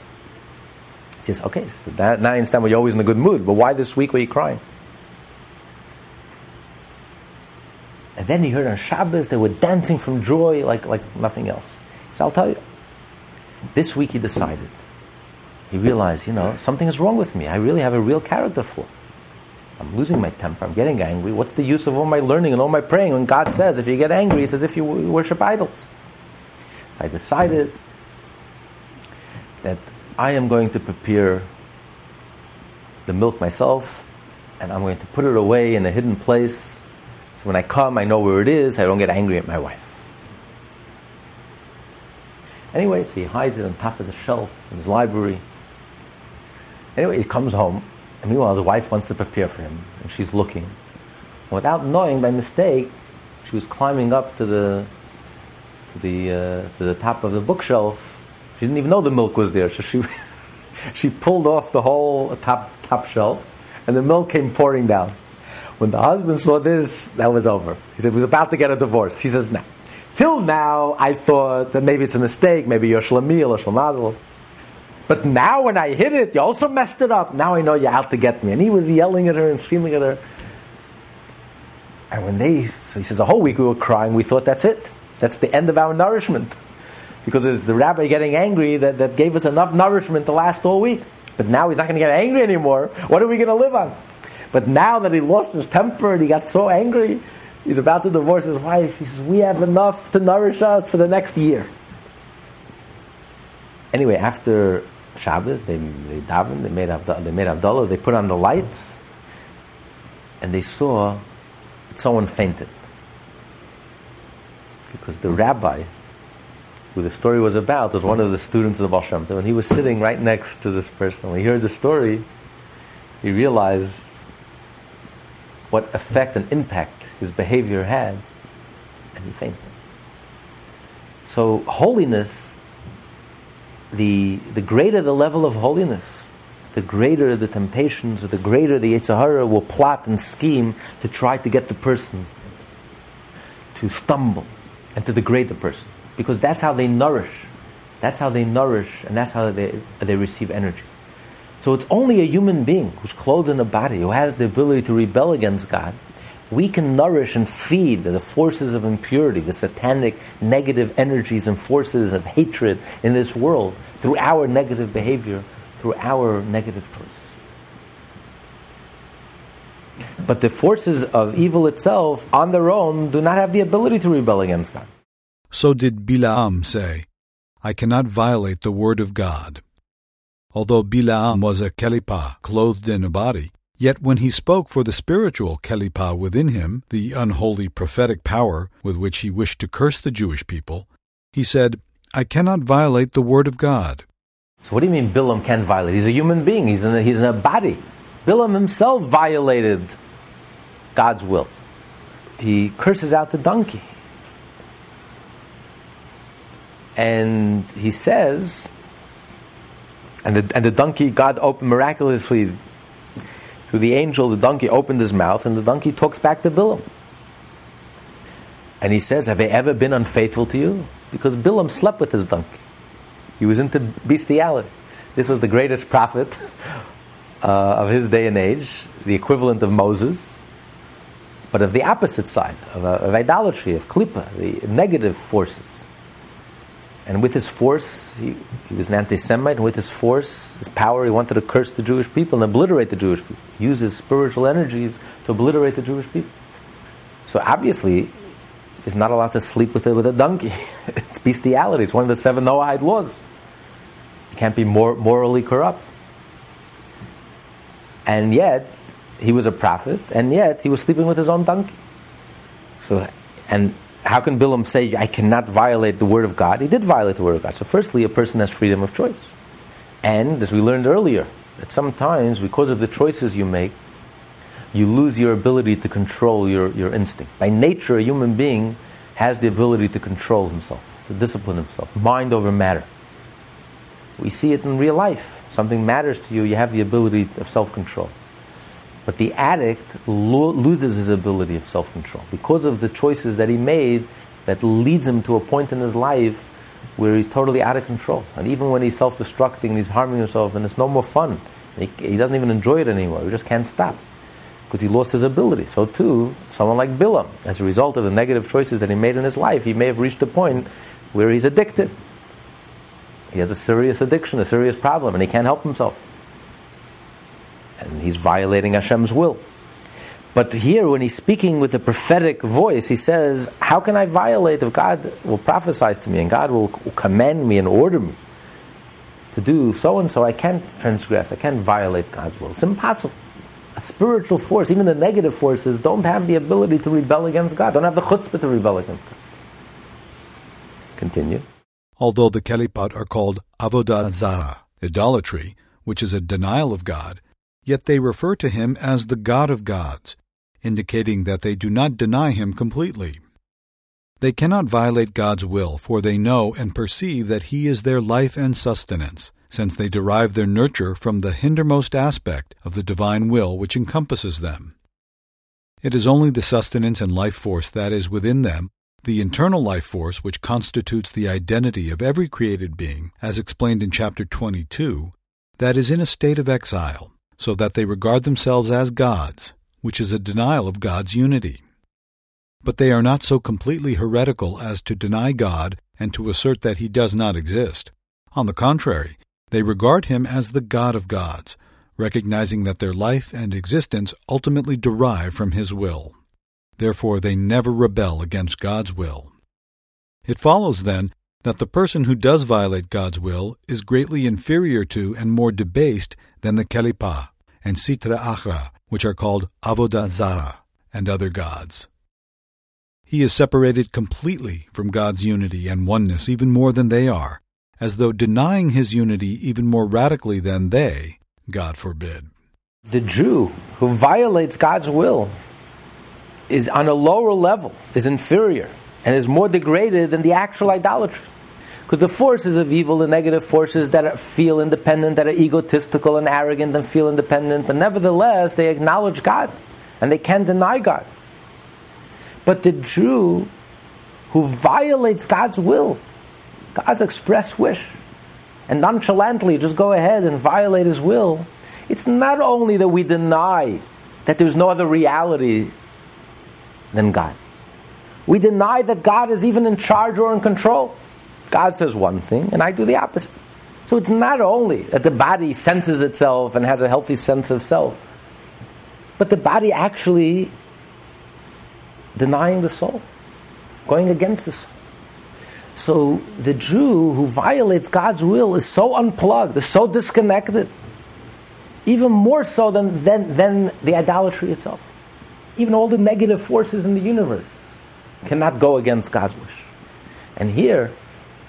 He says, okay, so that, now I understand why you're always in a good mood, but why this week were you crying? And then he heard on Shabbos they were dancing from joy like, like nothing else. So I'll tell you. This week he decided he realized, you know, something is wrong with me. I really have a real character flaw. I'm losing my temper. I'm getting angry. What's the use of all my learning and all my praying when God says if you get angry, it's as if you worship idols? So I decided that I am going to prepare the milk myself and I'm going to put it away in a hidden place. So when I come, I know where it is. I don't get angry at my wife. Anyway, so he hides it on top of the shelf in his library. Anyway, he comes home, and meanwhile, the wife wants to prepare for him, and she's looking. Without knowing, by mistake, she was climbing up to the to the uh, to the top of the bookshelf. She didn't even know the milk was there, so she she pulled off the whole top top shelf, and the milk came pouring down. When the husband saw this, that was over. He said he was about to get a divorce. He says, "No." Till now, I thought that maybe it's a mistake, maybe you're schlemiel or schlimazel. But now when I hit it, you also messed it up. Now I know you're out to get me. And he was yelling at her and screaming at her. And when they, so he says, a whole week we were crying, we thought that's it. That's the end of our nourishment. Because it's the rabbi getting angry that, that gave us enough nourishment to last all week. But now he's not going to get angry anymore. What are we going to live on? But now that he lost his temper and he got so angry, He's about to divorce his wife. He says, We have enough to nourish us for the next year. Anyway, after Shabbos, they, they davened, they made, they made Havdalah, they put on the lights, and they saw that someone fainted. Because the rabbi, who the story was about, was one of the students of Baal Shem and he was sitting right next to this person. When he heard the story, he realized what effect and impact his behavior had, and he fainted. So holiness, the the greater the level of holiness, the greater the temptations, or the greater the Yetzer Hara will plot and scheme to try to get the person to stumble and to degrade the person, because that's how they nourish. That's how they nourish, and that's how they they receive energy. So it's only a human being who's clothed in a body who has the ability to rebel against God we can nourish and feed the forces of impurity, the satanic negative energies and forces of hatred in this world through our negative behavior, through our negative choices. But the forces of evil itself, on their own, do not have the ability to rebel against God. So did Bilaam say, I cannot violate the word of God. Although Bilaam was a kelipah clothed in a body, Yet when he spoke for the spiritual Kelipah within him, the unholy prophetic power with which he wished to curse the Jewish people, he said, I cannot violate the word of God. So what do you mean Bilam can't violate? He's a human being. He's in a, he's in a body. Bilam himself violated God's will. He curses out the donkey. And he says, and the, and the donkey, God opened miraculously through the angel, the donkey opened his mouth, and the donkey talks back to Bilam. And he says, Have I ever been unfaithful to you? Because Bilam slept with his donkey. He was into bestiality. This was the greatest prophet uh, of his day and age, the equivalent of Moses, but of the opposite side, of, uh, of idolatry, of klipa, the negative forces. And with his force, he, he was an anti Semite, and with his force, his power, he wanted to curse the Jewish people and obliterate the Jewish people. Use his spiritual energies to obliterate the Jewish people. So obviously, he's not allowed to sleep with a, with a donkey. it's bestiality. It's one of the seven Noahide laws. He can't be more morally corrupt. And yet, he was a prophet, and yet he was sleeping with his own donkey. So, and how can Bilam say, I cannot violate the word of God? He did violate the word of God. So, firstly, a person has freedom of choice. And, as we learned earlier, that sometimes, because of the choices you make, you lose your ability to control your, your instinct. By nature, a human being has the ability to control himself, to discipline himself, mind over matter. We see it in real life. Something matters to you, you have the ability of self control. But the addict lo- loses his ability of self control because of the choices that he made that leads him to a point in his life where he's totally out of control. And even when he's self destructing, he's harming himself, and it's no more fun. He, he, doesn't even enjoy it anymore. He just can't stop because he lost his ability. So, too, someone like Bilam, as a result of the negative choices that he made in his life, he may have reached a point where he's addicted. He has a serious addiction, a serious problem, and he can't help himself and he's violating Hashem's will. But here, when he's speaking with a prophetic voice, he says, How can I violate if God will prophesy to me and God will command me and order me to do so and so? I can't transgress, I can't violate God's will. It's impossible. A spiritual force, even the negative forces, don't have the ability to rebel against God, don't have the chutzpah to rebel against God. Continue. Although the Kelipot are called Avodah Zarah, idolatry, which is a denial of God, yet they refer to him as the God of gods, indicating that they do not deny him completely. They cannot violate God's will, for they know and perceive that He is their life and sustenance, since they derive their nurture from the hindermost aspect of the divine will which encompasses them. It is only the sustenance and life force that is within them, the internal life force which constitutes the identity of every created being, as explained in chapter 22, that is in a state of exile, so that they regard themselves as gods, which is a denial of God's unity. But they are not so completely heretical as to deny God and to assert that he does not exist. On the contrary, they regard him as the God of gods, recognizing that their life and existence ultimately derive from his will. Therefore, they never rebel against God's will. It follows, then, that the person who does violate God's will is greatly inferior to and more debased than the Kelipah and Sitra Achra, which are called Avodah Zarah and other gods. He is separated completely from God's unity and oneness even more than they are, as though denying his unity even more radically than they, God forbid. The Jew who violates God's will is on a lower level, is inferior, and is more degraded than the actual idolatry. Because the forces of evil, the negative forces that are, feel independent, that are egotistical and arrogant and feel independent, but nevertheless they acknowledge God and they can't deny God. But the Jew who violates God's will, God's express wish, and nonchalantly just go ahead and violate His will, it's not only that we deny that there's no other reality than God. We deny that God is even in charge or in control. God says one thing, and I do the opposite. So it's not only that the body senses itself and has a healthy sense of self, but the body actually denying the soul, going against the soul. So the Jew who violates God's will is so unplugged, is so disconnected, even more so than, than, than the idolatry itself. Even all the negative forces in the universe cannot go against God's wish. And here,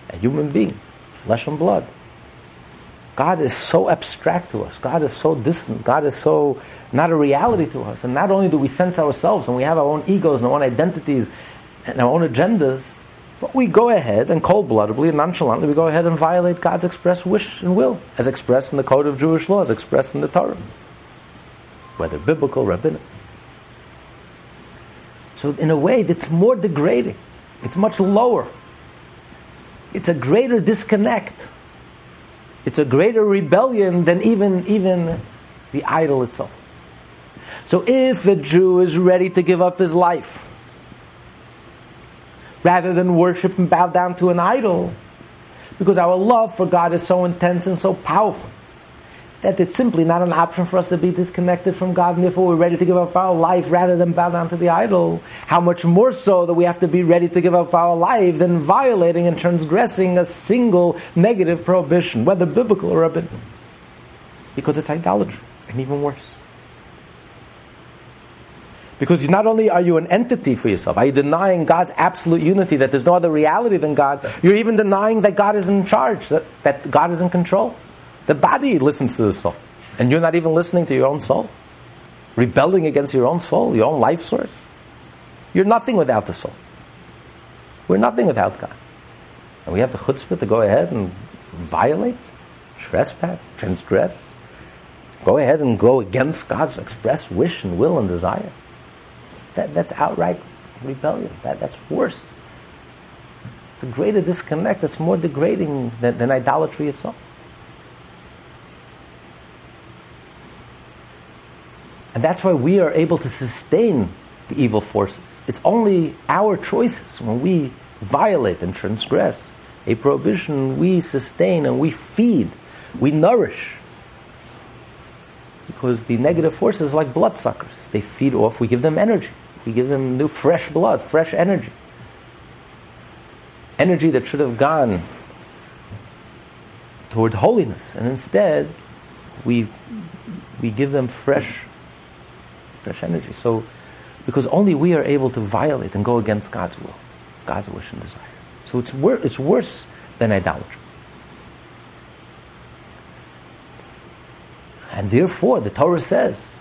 a human being, flesh and blood, God is so abstract to us. God is so distant. God is so not a reality to us. And not only do we sense ourselves and we have our own egos and our own identities and our own agendas, but we go ahead and cold bloodedly and nonchalantly we go ahead and violate God's express wish and will, as expressed in the code of Jewish law, as expressed in the Torah, whether biblical, or rabbinic. So, in a way, it's more degrading, it's much lower, it's a greater disconnect it's a greater rebellion than even, even the idol itself. So if a Jew is ready to give up his life, rather than worship and bow down to an idol, because our love for God is so intense and so powerful, that it's simply not an option for us to be disconnected from God, and therefore we're ready to give up our life rather than bow down to the idol. How much more so that we have to be ready to give up our life than violating and transgressing a single negative prohibition, whether biblical or rabbinic. Because it's idolatry, and even worse. Because not only are you an entity for yourself, are you denying God's absolute unity, that there's no other reality than God, you're even denying that God is in charge, that, that God is in control. The body listens to the soul. And you're not even listening to your own soul. Rebelling against your own soul, your own life source. You're nothing without the soul. We're nothing without God. And we have the chutzpah to go ahead and violate, trespass, transgress, go ahead and go against God's express wish and will and desire. That, that's outright rebellion. That, that's worse. It's a greater disconnect that's more degrading than, than idolatry itself. And that's why we are able to sustain the evil forces. It's only our choices when we violate and transgress a prohibition, we sustain and we feed, we nourish. Because the negative forces are like bloodsuckers. They feed off, we give them energy. We give them new, fresh blood, fresh energy. Energy that should have gone towards holiness. And instead, we, we give them fresh fresh energy. So, because only we are able to violate and go against God's will, God's wish and desire. So it's, wor- it's worse than idolatry. And therefore, the Torah says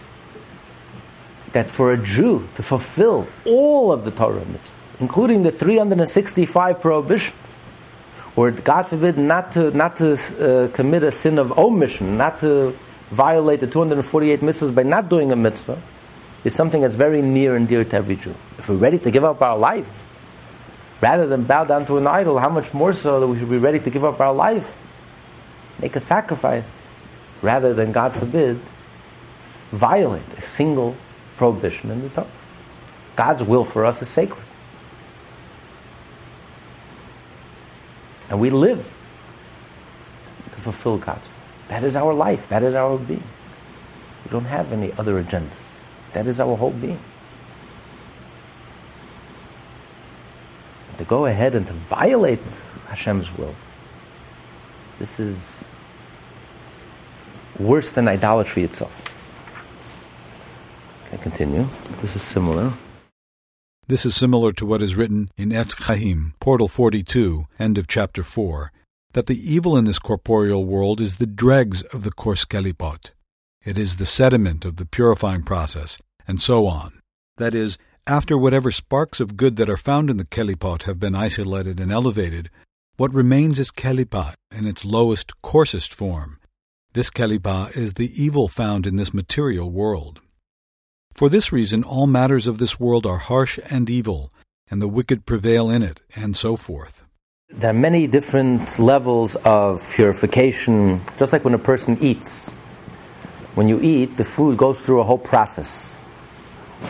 that for a Jew to fulfill all of the Torah mitzvah, including the 365 prohibitions, or God forbid, not to not to uh, commit a sin of omission, not to violate the 248 mitzvahs by not doing a mitzvah, is something that's very near and dear to every Jew. If we're ready to give up our life, rather than bow down to an idol, how much more so that we should be ready to give up our life, make a sacrifice, rather than, God forbid, violate a single prohibition in the Torah. God's will for us is sacred. And we live to fulfill God's will. That is our life. That is our being. We don't have any other agendas. That is our whole being. To go ahead and to violate Hashem's will, this is worse than idolatry itself. I continue. This is similar. This is similar to what is written in Etz Chaim, Portal 42, end of chapter 4, that the evil in this corporeal world is the dregs of the coarse kelipot. It is the sediment of the purifying process, and so on. That is, after whatever sparks of good that are found in the kelipot have been isolated and elevated, what remains is kelipot in its lowest, coarsest form. This kelipah is the evil found in this material world. For this reason, all matters of this world are harsh and evil, and the wicked prevail in it, and so forth. There are many different levels of purification, just like when a person eats. When you eat, the food goes through a whole process.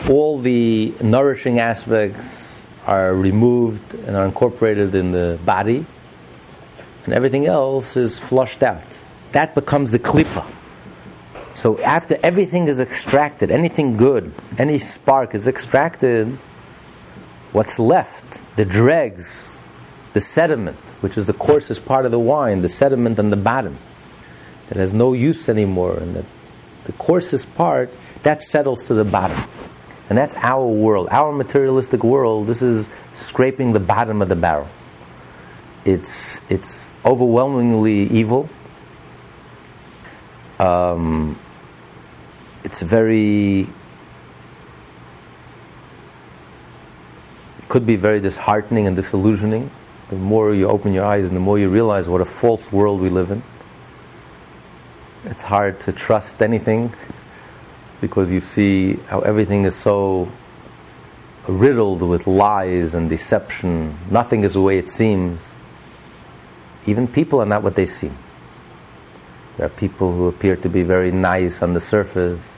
All the nourishing aspects are removed and are incorporated in the body, and everything else is flushed out. That becomes the klipa. So after everything is extracted, anything good, any spark is extracted, what's left, the dregs, the sediment, which is the coarsest part of the wine, the sediment on the bottom, that has no use anymore, and the, the coarsest part, that settles to the bottom. And that's our world, our materialistic world. This is scraping the bottom of the barrel. It's, it's overwhelmingly evil. Um, it's very could be very disheartening and disillusioning the more you open your eyes and the more you realize what a false world we live in it's hard to trust anything because you see how everything is so riddled with lies and deception nothing is the way it seems even people are not what they seem there are people who appear to be very nice on the surface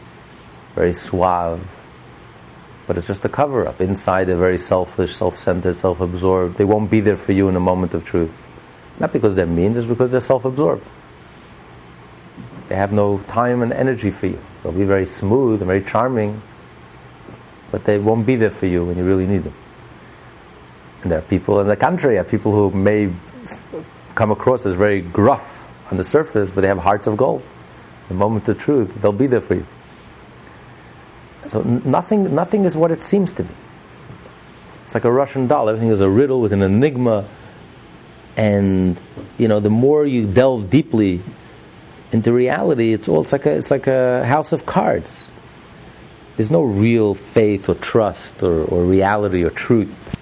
very suave. But it's just a cover up. Inside, they're very selfish, self centered, self absorbed. They won't be there for you in a moment of truth. Not because they're mean, just because they're self absorbed. They have no time and energy for you. They'll be very smooth and very charming, but they won't be there for you when you really need them. And there are people in the country, are people who may come across as very gruff on the surface, but they have hearts of gold. The moment of truth, they'll be there for you. So nothing, nothing is what it seems to be. It's like a Russian doll. Everything is a riddle with an enigma. And you know, the more you delve deeply into reality, it's all it's like a it's like a house of cards. There's no real faith or trust or, or reality or truth.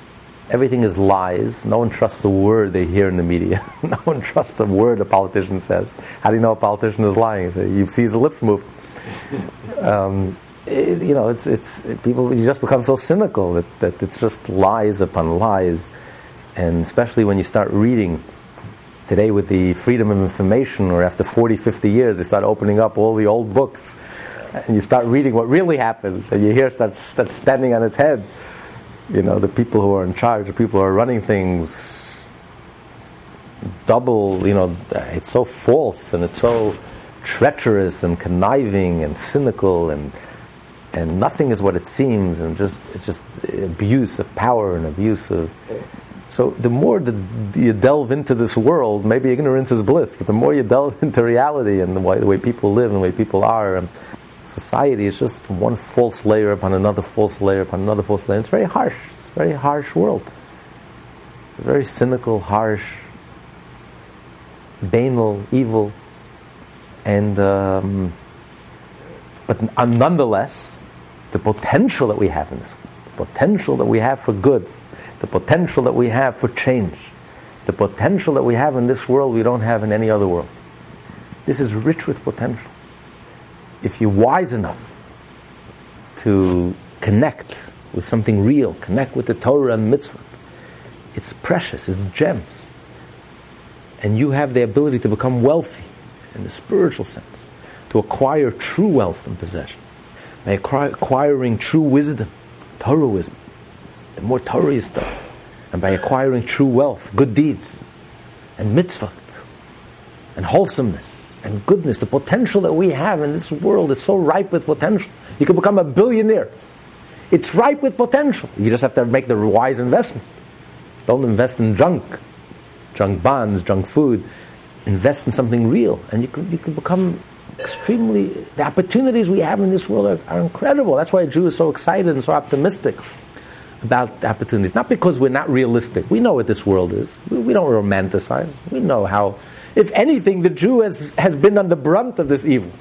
Everything is lies. No one trusts the word they hear in the media. no one trusts the word a politician says. How do you know a politician is lying? You see his lips move. Um, it, you know, it's, it's it, people, you just become so cynical that, that it's just lies upon lies. And especially when you start reading today with the freedom of information, or after 40, 50 years, they start opening up all the old books and you start reading what really happened, and you hear starts, starts standing on its head. You know, the people who are in charge, the people who are running things, double, you know, it's so false and it's so treacherous and conniving and cynical and and nothing is what it seems, and just it's just abuse of power and abuse of. So the more that you delve into this world, maybe ignorance is bliss, but the more you delve into reality and the way, the way people live and the way people are, and society is just one false layer upon another false layer upon another false layer. It's very harsh. It's a very harsh world. It's a very cynical, harsh, banal, evil, and um, but nonetheless, the potential that we have in this, the potential that we have for good, the potential that we have for change, the potential that we have in this world we don't have in any other world. This is rich with potential. If you're wise enough to connect with something real, connect with the Torah and mitzvah, it's precious, it's gems. And you have the ability to become wealthy in the spiritual sense, to acquire true wealth and possession, by acquiring true wisdom, Torah wisdom. The more Torah study, and by acquiring true wealth, good deeds, and mitzvah, and wholesomeness, and goodness, the potential that we have in this world is so ripe with potential. You can become a billionaire. It's ripe with potential. You just have to make the wise investment. Don't invest in junk, junk bonds, junk food. Invest in something real, and you can, you can become extremely. The opportunities we have in this world are, are incredible. That's why a Jew is so excited and so optimistic about opportunities. Not because we're not realistic. We know what this world is. We, we don't romanticize. We know how. If anything, the Jew has, has been on the brunt of this evil.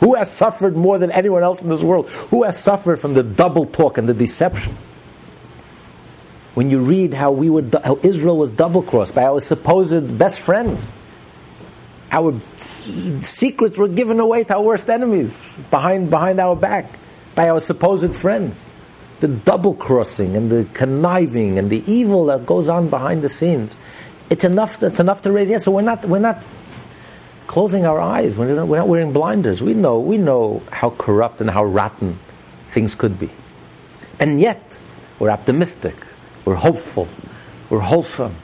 Who has suffered more than anyone else in this world? Who has suffered from the double talk and the deception? when you read how we were, how Israel was double crossed by our supposed best friends. Our secrets were given away to our worst enemies behind, behind our back by our supposed friends. The double crossing and the conniving and the evil that goes on behind the scenes. It's enough, it's enough to raise, yes, so we're not, we're not closing our eyes. We're not, we're not wearing blinders. We know, we know how corrupt and how rotten things could be. And yet, we're optimistic we're hopeful. We're wholesome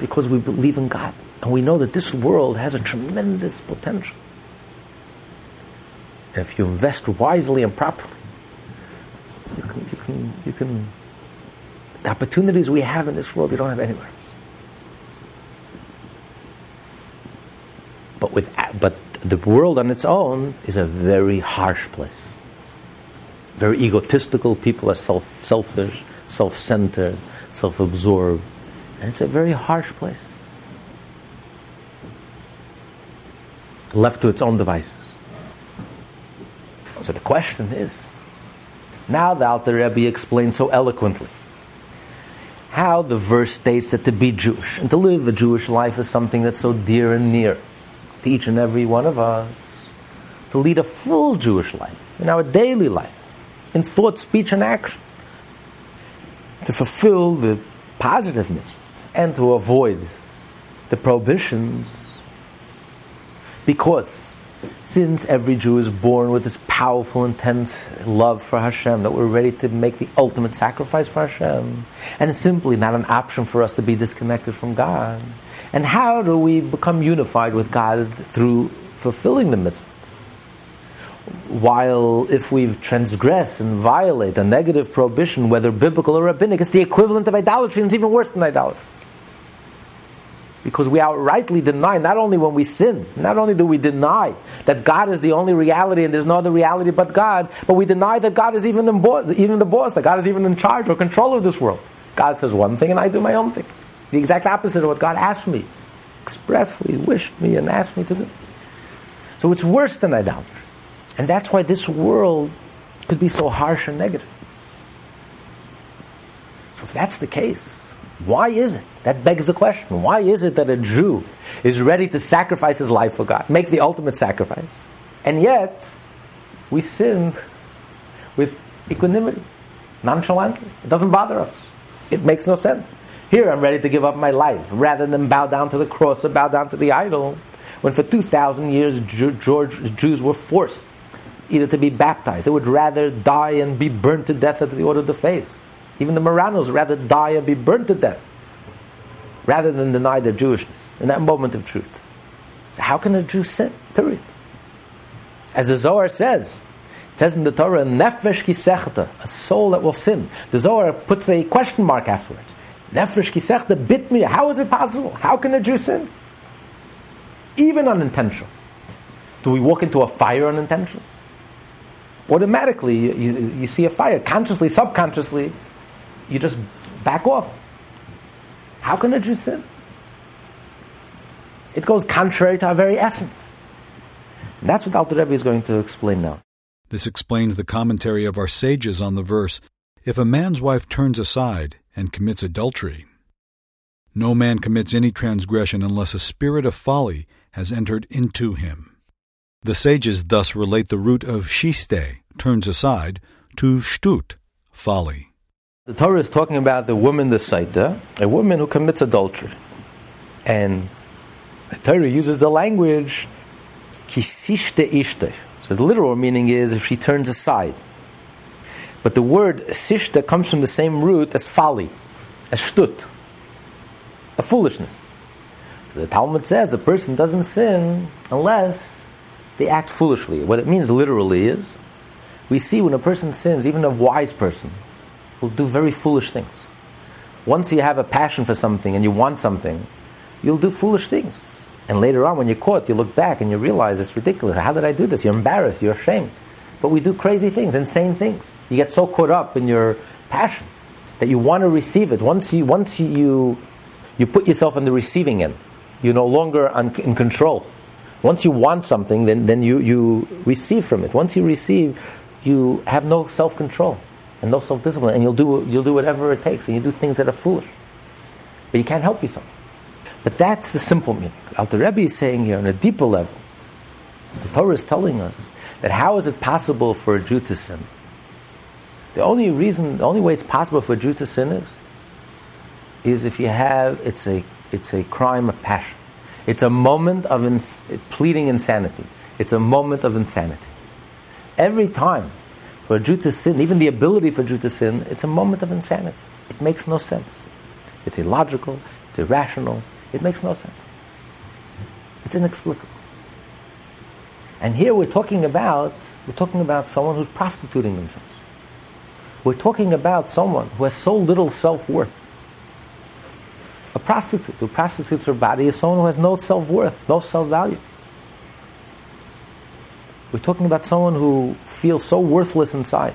because we believe in God. And we know that this world has a tremendous potential. And if you invest wisely and properly, you can, you can, you can, the opportunities we have in this world, you don't have anywhere else. But with, but the world on its own is a very harsh place. Very egotistical. People are self, selfish, self-centered self absorbed. And it's a very harsh place. Left to its own devices. So the question is now the Alter Rebbe explained so eloquently how the verse states that to be Jewish and to live a Jewish life is something that's so dear and near to each and every one of us. To lead a full Jewish life in our daily life, in thought, speech, and action to fulfill the positive mitzvah and to avoid the prohibitions. Because since every Jew is born with this powerful, intense love for Hashem, that we're ready to make the ultimate sacrifice for Hashem, and it's simply not an option for us to be disconnected from God. And how do we become unified with God through fulfilling the mitzvah? while if we transgress and violate a negative prohibition, whether biblical or rabbinic, it's the equivalent of idolatry, and it's even worse than idolatry. Because we outrightly deny, not only when we sin, not only do we deny that God is the only reality and there's no other reality but God, but we deny that God is even the even the boss, that God is even in charge or control of this world. God says one thing and I do my own thing. The exact opposite of what God asked me, expressly wished me and asked me to do. So it's worse than idolatry. And that's why this world could be so harsh and negative. So if that's the case, why is it? That begs the question. Why is it that a Jew is ready to sacrifice his life for God, make the ultimate sacrifice, and yet we sin with equanimity, nonchalantly? It doesn't bother us. It makes no sense. Here I'm ready to give up my life rather than bow down to the cross or bow down to the idol. When for 2,000 years Jews were forced either to be baptized. They would rather die and be burned to death at the order of the faith. Even the Marranos rather die and be burned to death rather than deny their Jewishness in that moment of truth. So how can a Jew sin? Period. As the Zohar says, it says in the Torah, nefesh kisechta, a soul that will sin. The Zohar puts a question mark after it. Nefesh kisechta bit me. How is it possible? How can a Jew sin? Even unintentional. Do we walk into a fire unintentional? automatically you, you, see a fire, consciously, subconsciously, you just back off. How can a Jew sin? It goes contrary to our very essence. And that's what Alter Rebbe is going to explain now. This explains the commentary of our sages on the verse If a man's wife turns aside and commits adultery, no man commits any transgression unless a spirit of folly has entered into him. The sages thus relate the root of shiste, turns aside, to shtut, folly. The Torah is talking about the woman, the Sotah, a woman who commits adultery. And the Torah uses the language kisishte ishte. So the literal meaning is if she turns aside. But the word sishta comes from the same root as folly, as shtut, a foolishness. So the Talmud says a person doesn't sin unless they act foolishly. What it means literally is we see when a person sins, even a wise person will do very foolish things. Once you have a passion for something and you want something, you'll do foolish things. And later on, when you're caught, you look back and you realize it's ridiculous. How did I do this? You're embarrassed, you're ashamed. But we do crazy things, insane things. You get so caught up in your passion that you want to receive it. Once you, once you, you put yourself in the receiving end, you're no longer in control. Once you want something, then, then you, you receive from it. Once you receive, you have no self control and no self discipline, and you'll do, you'll do whatever it takes, and you do things that are foolish. But you can't help yourself. But that's the simple meaning. Alter Rebbe is saying here on a deeper level, the Torah is telling us that how is it possible for a Jew to sin? The only reason, the only way it's possible for a Jew to sin is, is if you have, it's a, it's a crime of passion. It's a moment of ins- pleading insanity. It's a moment of insanity. Every time for a Jew to sin, even the ability for a Jew to sin, it's a moment of insanity. It makes no sense. It's illogical, it's irrational, it makes no sense. It's inexplicable. And here we're talking about we're talking about someone who's prostituting themselves. We're talking about someone who has so little self-worth. A prostitute who prostitutes her body is someone who has no self-worth, no self-value. We're talking about someone who feels so worthless inside,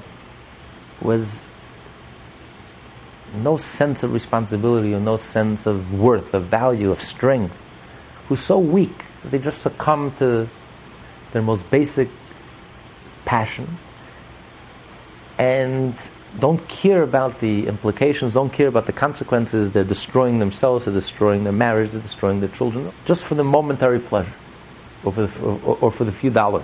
who has no sense of responsibility or no sense of worth, of value, of strength, who's so weak that they just succumb to their most basic passion and don't care about the implications, don't care about the consequences. They're destroying themselves, they're destroying their marriage, they're destroying their children, just for the momentary pleasure or for the, or, or for the few dollars.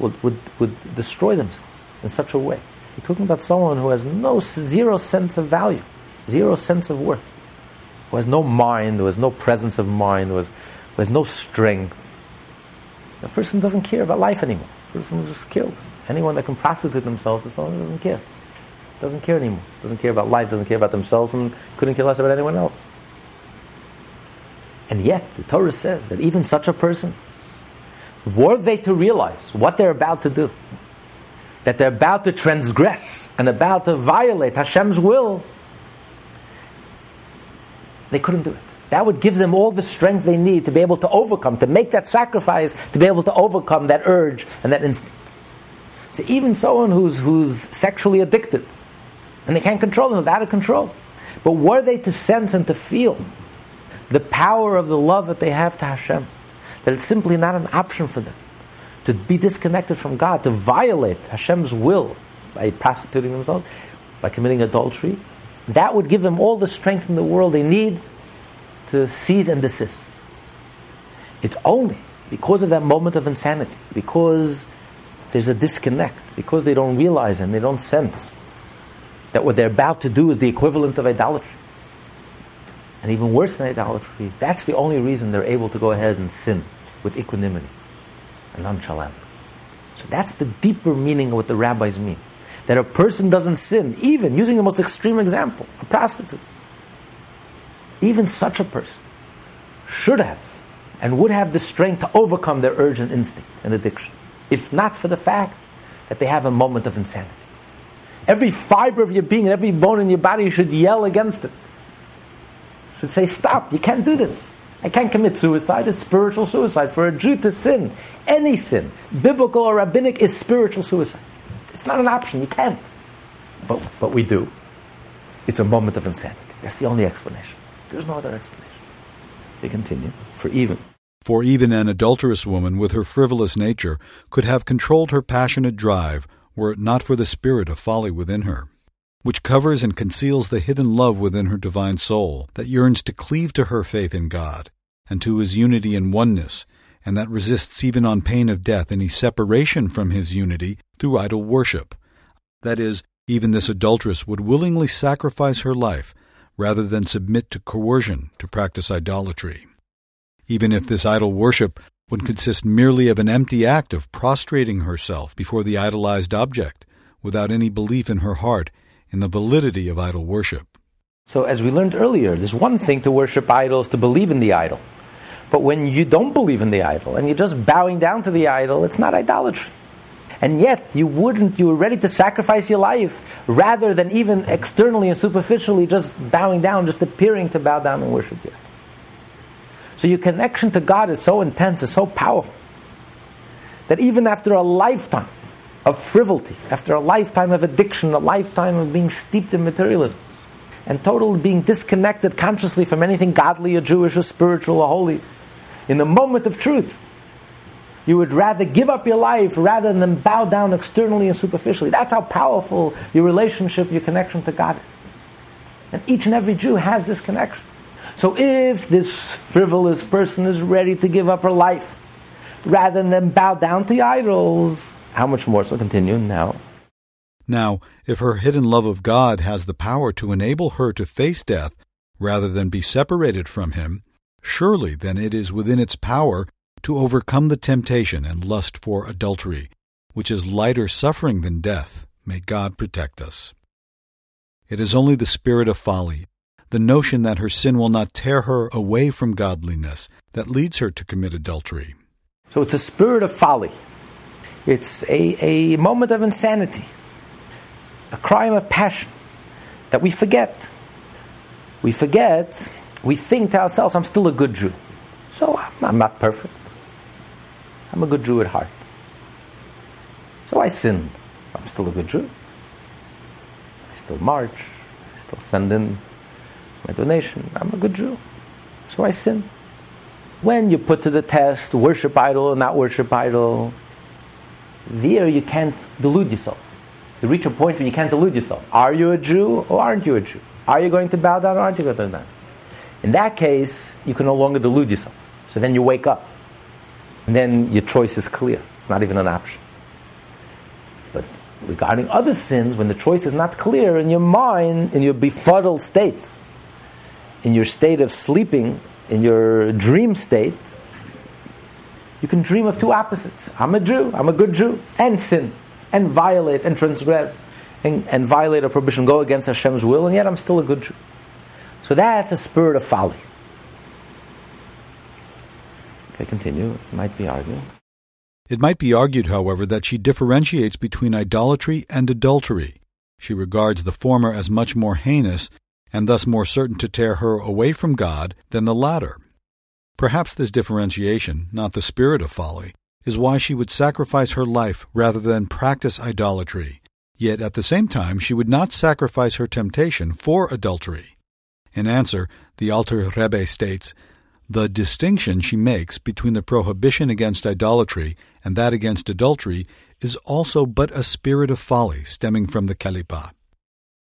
Would, would, would destroy themselves in such a way. You're talking about someone who has no zero sense of value, zero sense of worth, who has no mind, who has no presence of mind, who has, who has no strength. The person doesn't care about life anymore. The person just kills. Anyone that can prostitute themselves is someone doesn't care. Doesn't care anymore. Doesn't care about life, doesn't care about themselves, and couldn't care less about anyone else. And yet, the Torah says that even such a person, were they to realize what they're about to do, that they're about to transgress and about to violate Hashem's will, they couldn't do it. That would give them all the strength they need to be able to overcome, to make that sacrifice, to be able to overcome that urge and that instinct. So even someone who's, who's sexually addicted, and they can't control themselves, out of control. But were they to sense and to feel the power of the love that they have to Hashem, that it's simply not an option for them to be disconnected from God, to violate Hashem's will by prostituting themselves, by committing adultery, that would give them all the strength in the world they need to cease and desist. It's only because of that moment of insanity, because there's a disconnect, because they don't realize and they don't sense that what they're about to do is the equivalent of idolatry. And even worse than idolatry, that's the only reason they're able to go ahead and sin with equanimity and nonchalant. So that's the deeper meaning of what the rabbis mean. That a person doesn't sin, even using the most extreme example, a prostitute. Even such a person should have and would have the strength to overcome their urge and instinct and addiction, if not for the fact that they have a moment of insanity. Every fiber of your being and every bone in your body should yell against it. Should say, Stop, you can't do this. I can't commit suicide. It's spiritual suicide. For a Jew to sin, any sin, biblical or rabbinic, is spiritual suicide. It's not an option. You can't. But, but we do. It's a moment of insanity. That's the only explanation. There's no other explanation. They continue. For even. For even an adulterous woman with her frivolous nature could have controlled her passionate drive were it not for the spirit of folly within her, which covers and conceals the hidden love within her divine soul that yearns to cleave to her faith in God and to his unity and oneness, and that resists even on pain of death any separation from his unity through idol worship. That is, even this adulteress would willingly sacrifice her life rather than submit to coercion to practice idolatry. Even if this idol worship would consist merely of an empty act of prostrating herself before the idolized object, without any belief in her heart in the validity of idol worship. So, as we learned earlier, there's one thing to worship idols, to believe in the idol. But when you don't believe in the idol and you're just bowing down to the idol, it's not idolatry. And yet, you wouldn't, you were ready to sacrifice your life rather than even externally and superficially just bowing down, just appearing to bow down and worship you. So your connection to God is so intense, is so powerful, that even after a lifetime of frivolity, after a lifetime of addiction, a lifetime of being steeped in materialism, and totally being disconnected consciously from anything godly or Jewish or spiritual or holy, in the moment of truth, you would rather give up your life rather than bow down externally and superficially. That's how powerful your relationship, your connection to God is. And each and every Jew has this connection. So if this frivolous person is ready to give up her life rather than bow down to idols, how much more? So continue now. Now, if her hidden love of God has the power to enable her to face death rather than be separated from Him, surely then it is within its power to overcome the temptation and lust for adultery, which is lighter suffering than death. May God protect us. It is only the spirit of folly, the notion that her sin will not tear her away from godliness, that leads her to commit adultery. So it's a spirit of folly. It's a, a moment of insanity, a crime of passion that we forget. We forget, we think to ourselves, I'm still a good Jew. So I'm not perfect. I'm a good Jew at heart. So I sinned. I'm still a good Jew. I still march. I still send in my donation. I'm a good Jew. So I sin. When you put to the test worship idol or not worship idol, there you can't delude yourself. You reach a point where you can't delude yourself. Are you a Jew or aren't you a Jew? Are you going to bow down or aren't you going to bow down? In that case, you can no longer delude yourself. So then you wake up And then your choice is clear. It's not even an option. But regarding other sins, when the choice is not clear in your mind, in your befuddled state, in your state of sleeping, in your dream state, you can dream of two opposites. I'm a Jew, I'm a good Jew, and sin, and violate, and transgress, and, and violate a prohibition, go against Hashem's will, and yet I'm still a good Jew. So that's a spirit of folly. Okay, continue. It might be argued. It might be argued, however, that she differentiates between idolatry and adultery. She regards the former as much more heinous and thus more certain to tear her away from God than the latter. Perhaps this differentiation, not the spirit of folly, is why she would sacrifice her life rather than practice idolatry. Yet at the same time, she would not sacrifice her temptation for adultery. In answer, the Alter Rebbe states the distinction she makes between the prohibition against idolatry and that against adultery is also but a spirit of folly stemming from the Kelipa.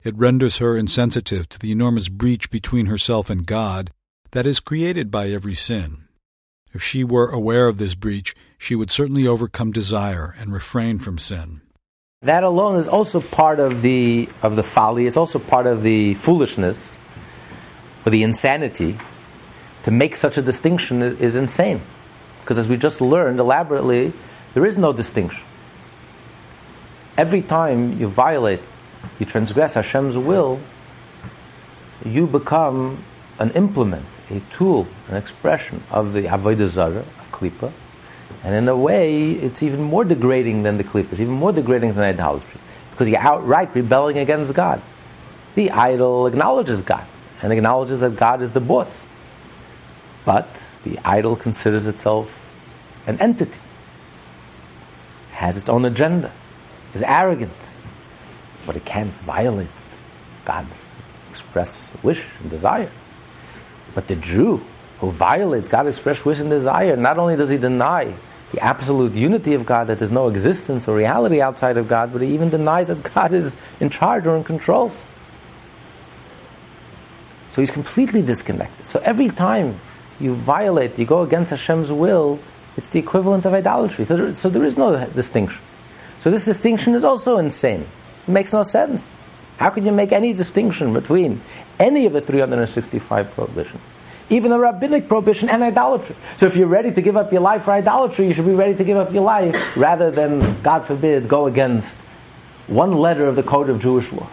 It renders her insensitive to the enormous breach between herself and God that is created by every sin. If she were aware of this breach, she would certainly overcome desire and refrain from sin. That alone is also part of the of the folly. It's also part of the foolishness, or the insanity to make such a distinction is insane. Because as we just learned elaborately, there is no distinction. Every time you violate, you transgress Hashem's will, you become an implement, a tool, an expression of the Avodah Zarah, of Klippa. And in a way, it's even more degrading than the Klippa, it's even more degrading than idolatry. Because you're outright rebelling against God. The idol acknowledges God and acknowledges that God is the boss. But the idol considers itself an entity, has its own agenda, is arrogant, but it can't violate God's express wish and desire. But the Jew, who violates God's expressed wish and desire, not only does he deny the absolute unity of God, that there's no existence or reality outside of God, but he even denies that God is in charge or in control. So he's completely disconnected. So every time you violate, you go against Hashem's will, it's the equivalent of idolatry. So there, so there is no distinction. So this distinction is also insane. It makes no sense. How can you make any distinction between any of the 365 prohibitions? Even a rabbinic prohibition and idolatry. So if you're ready to give up your life for idolatry, you should be ready to give up your life rather than, God forbid, go against one letter of the code of Jewish law.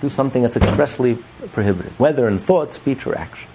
Do something that's expressly prohibited, whether in thought, speech, or action.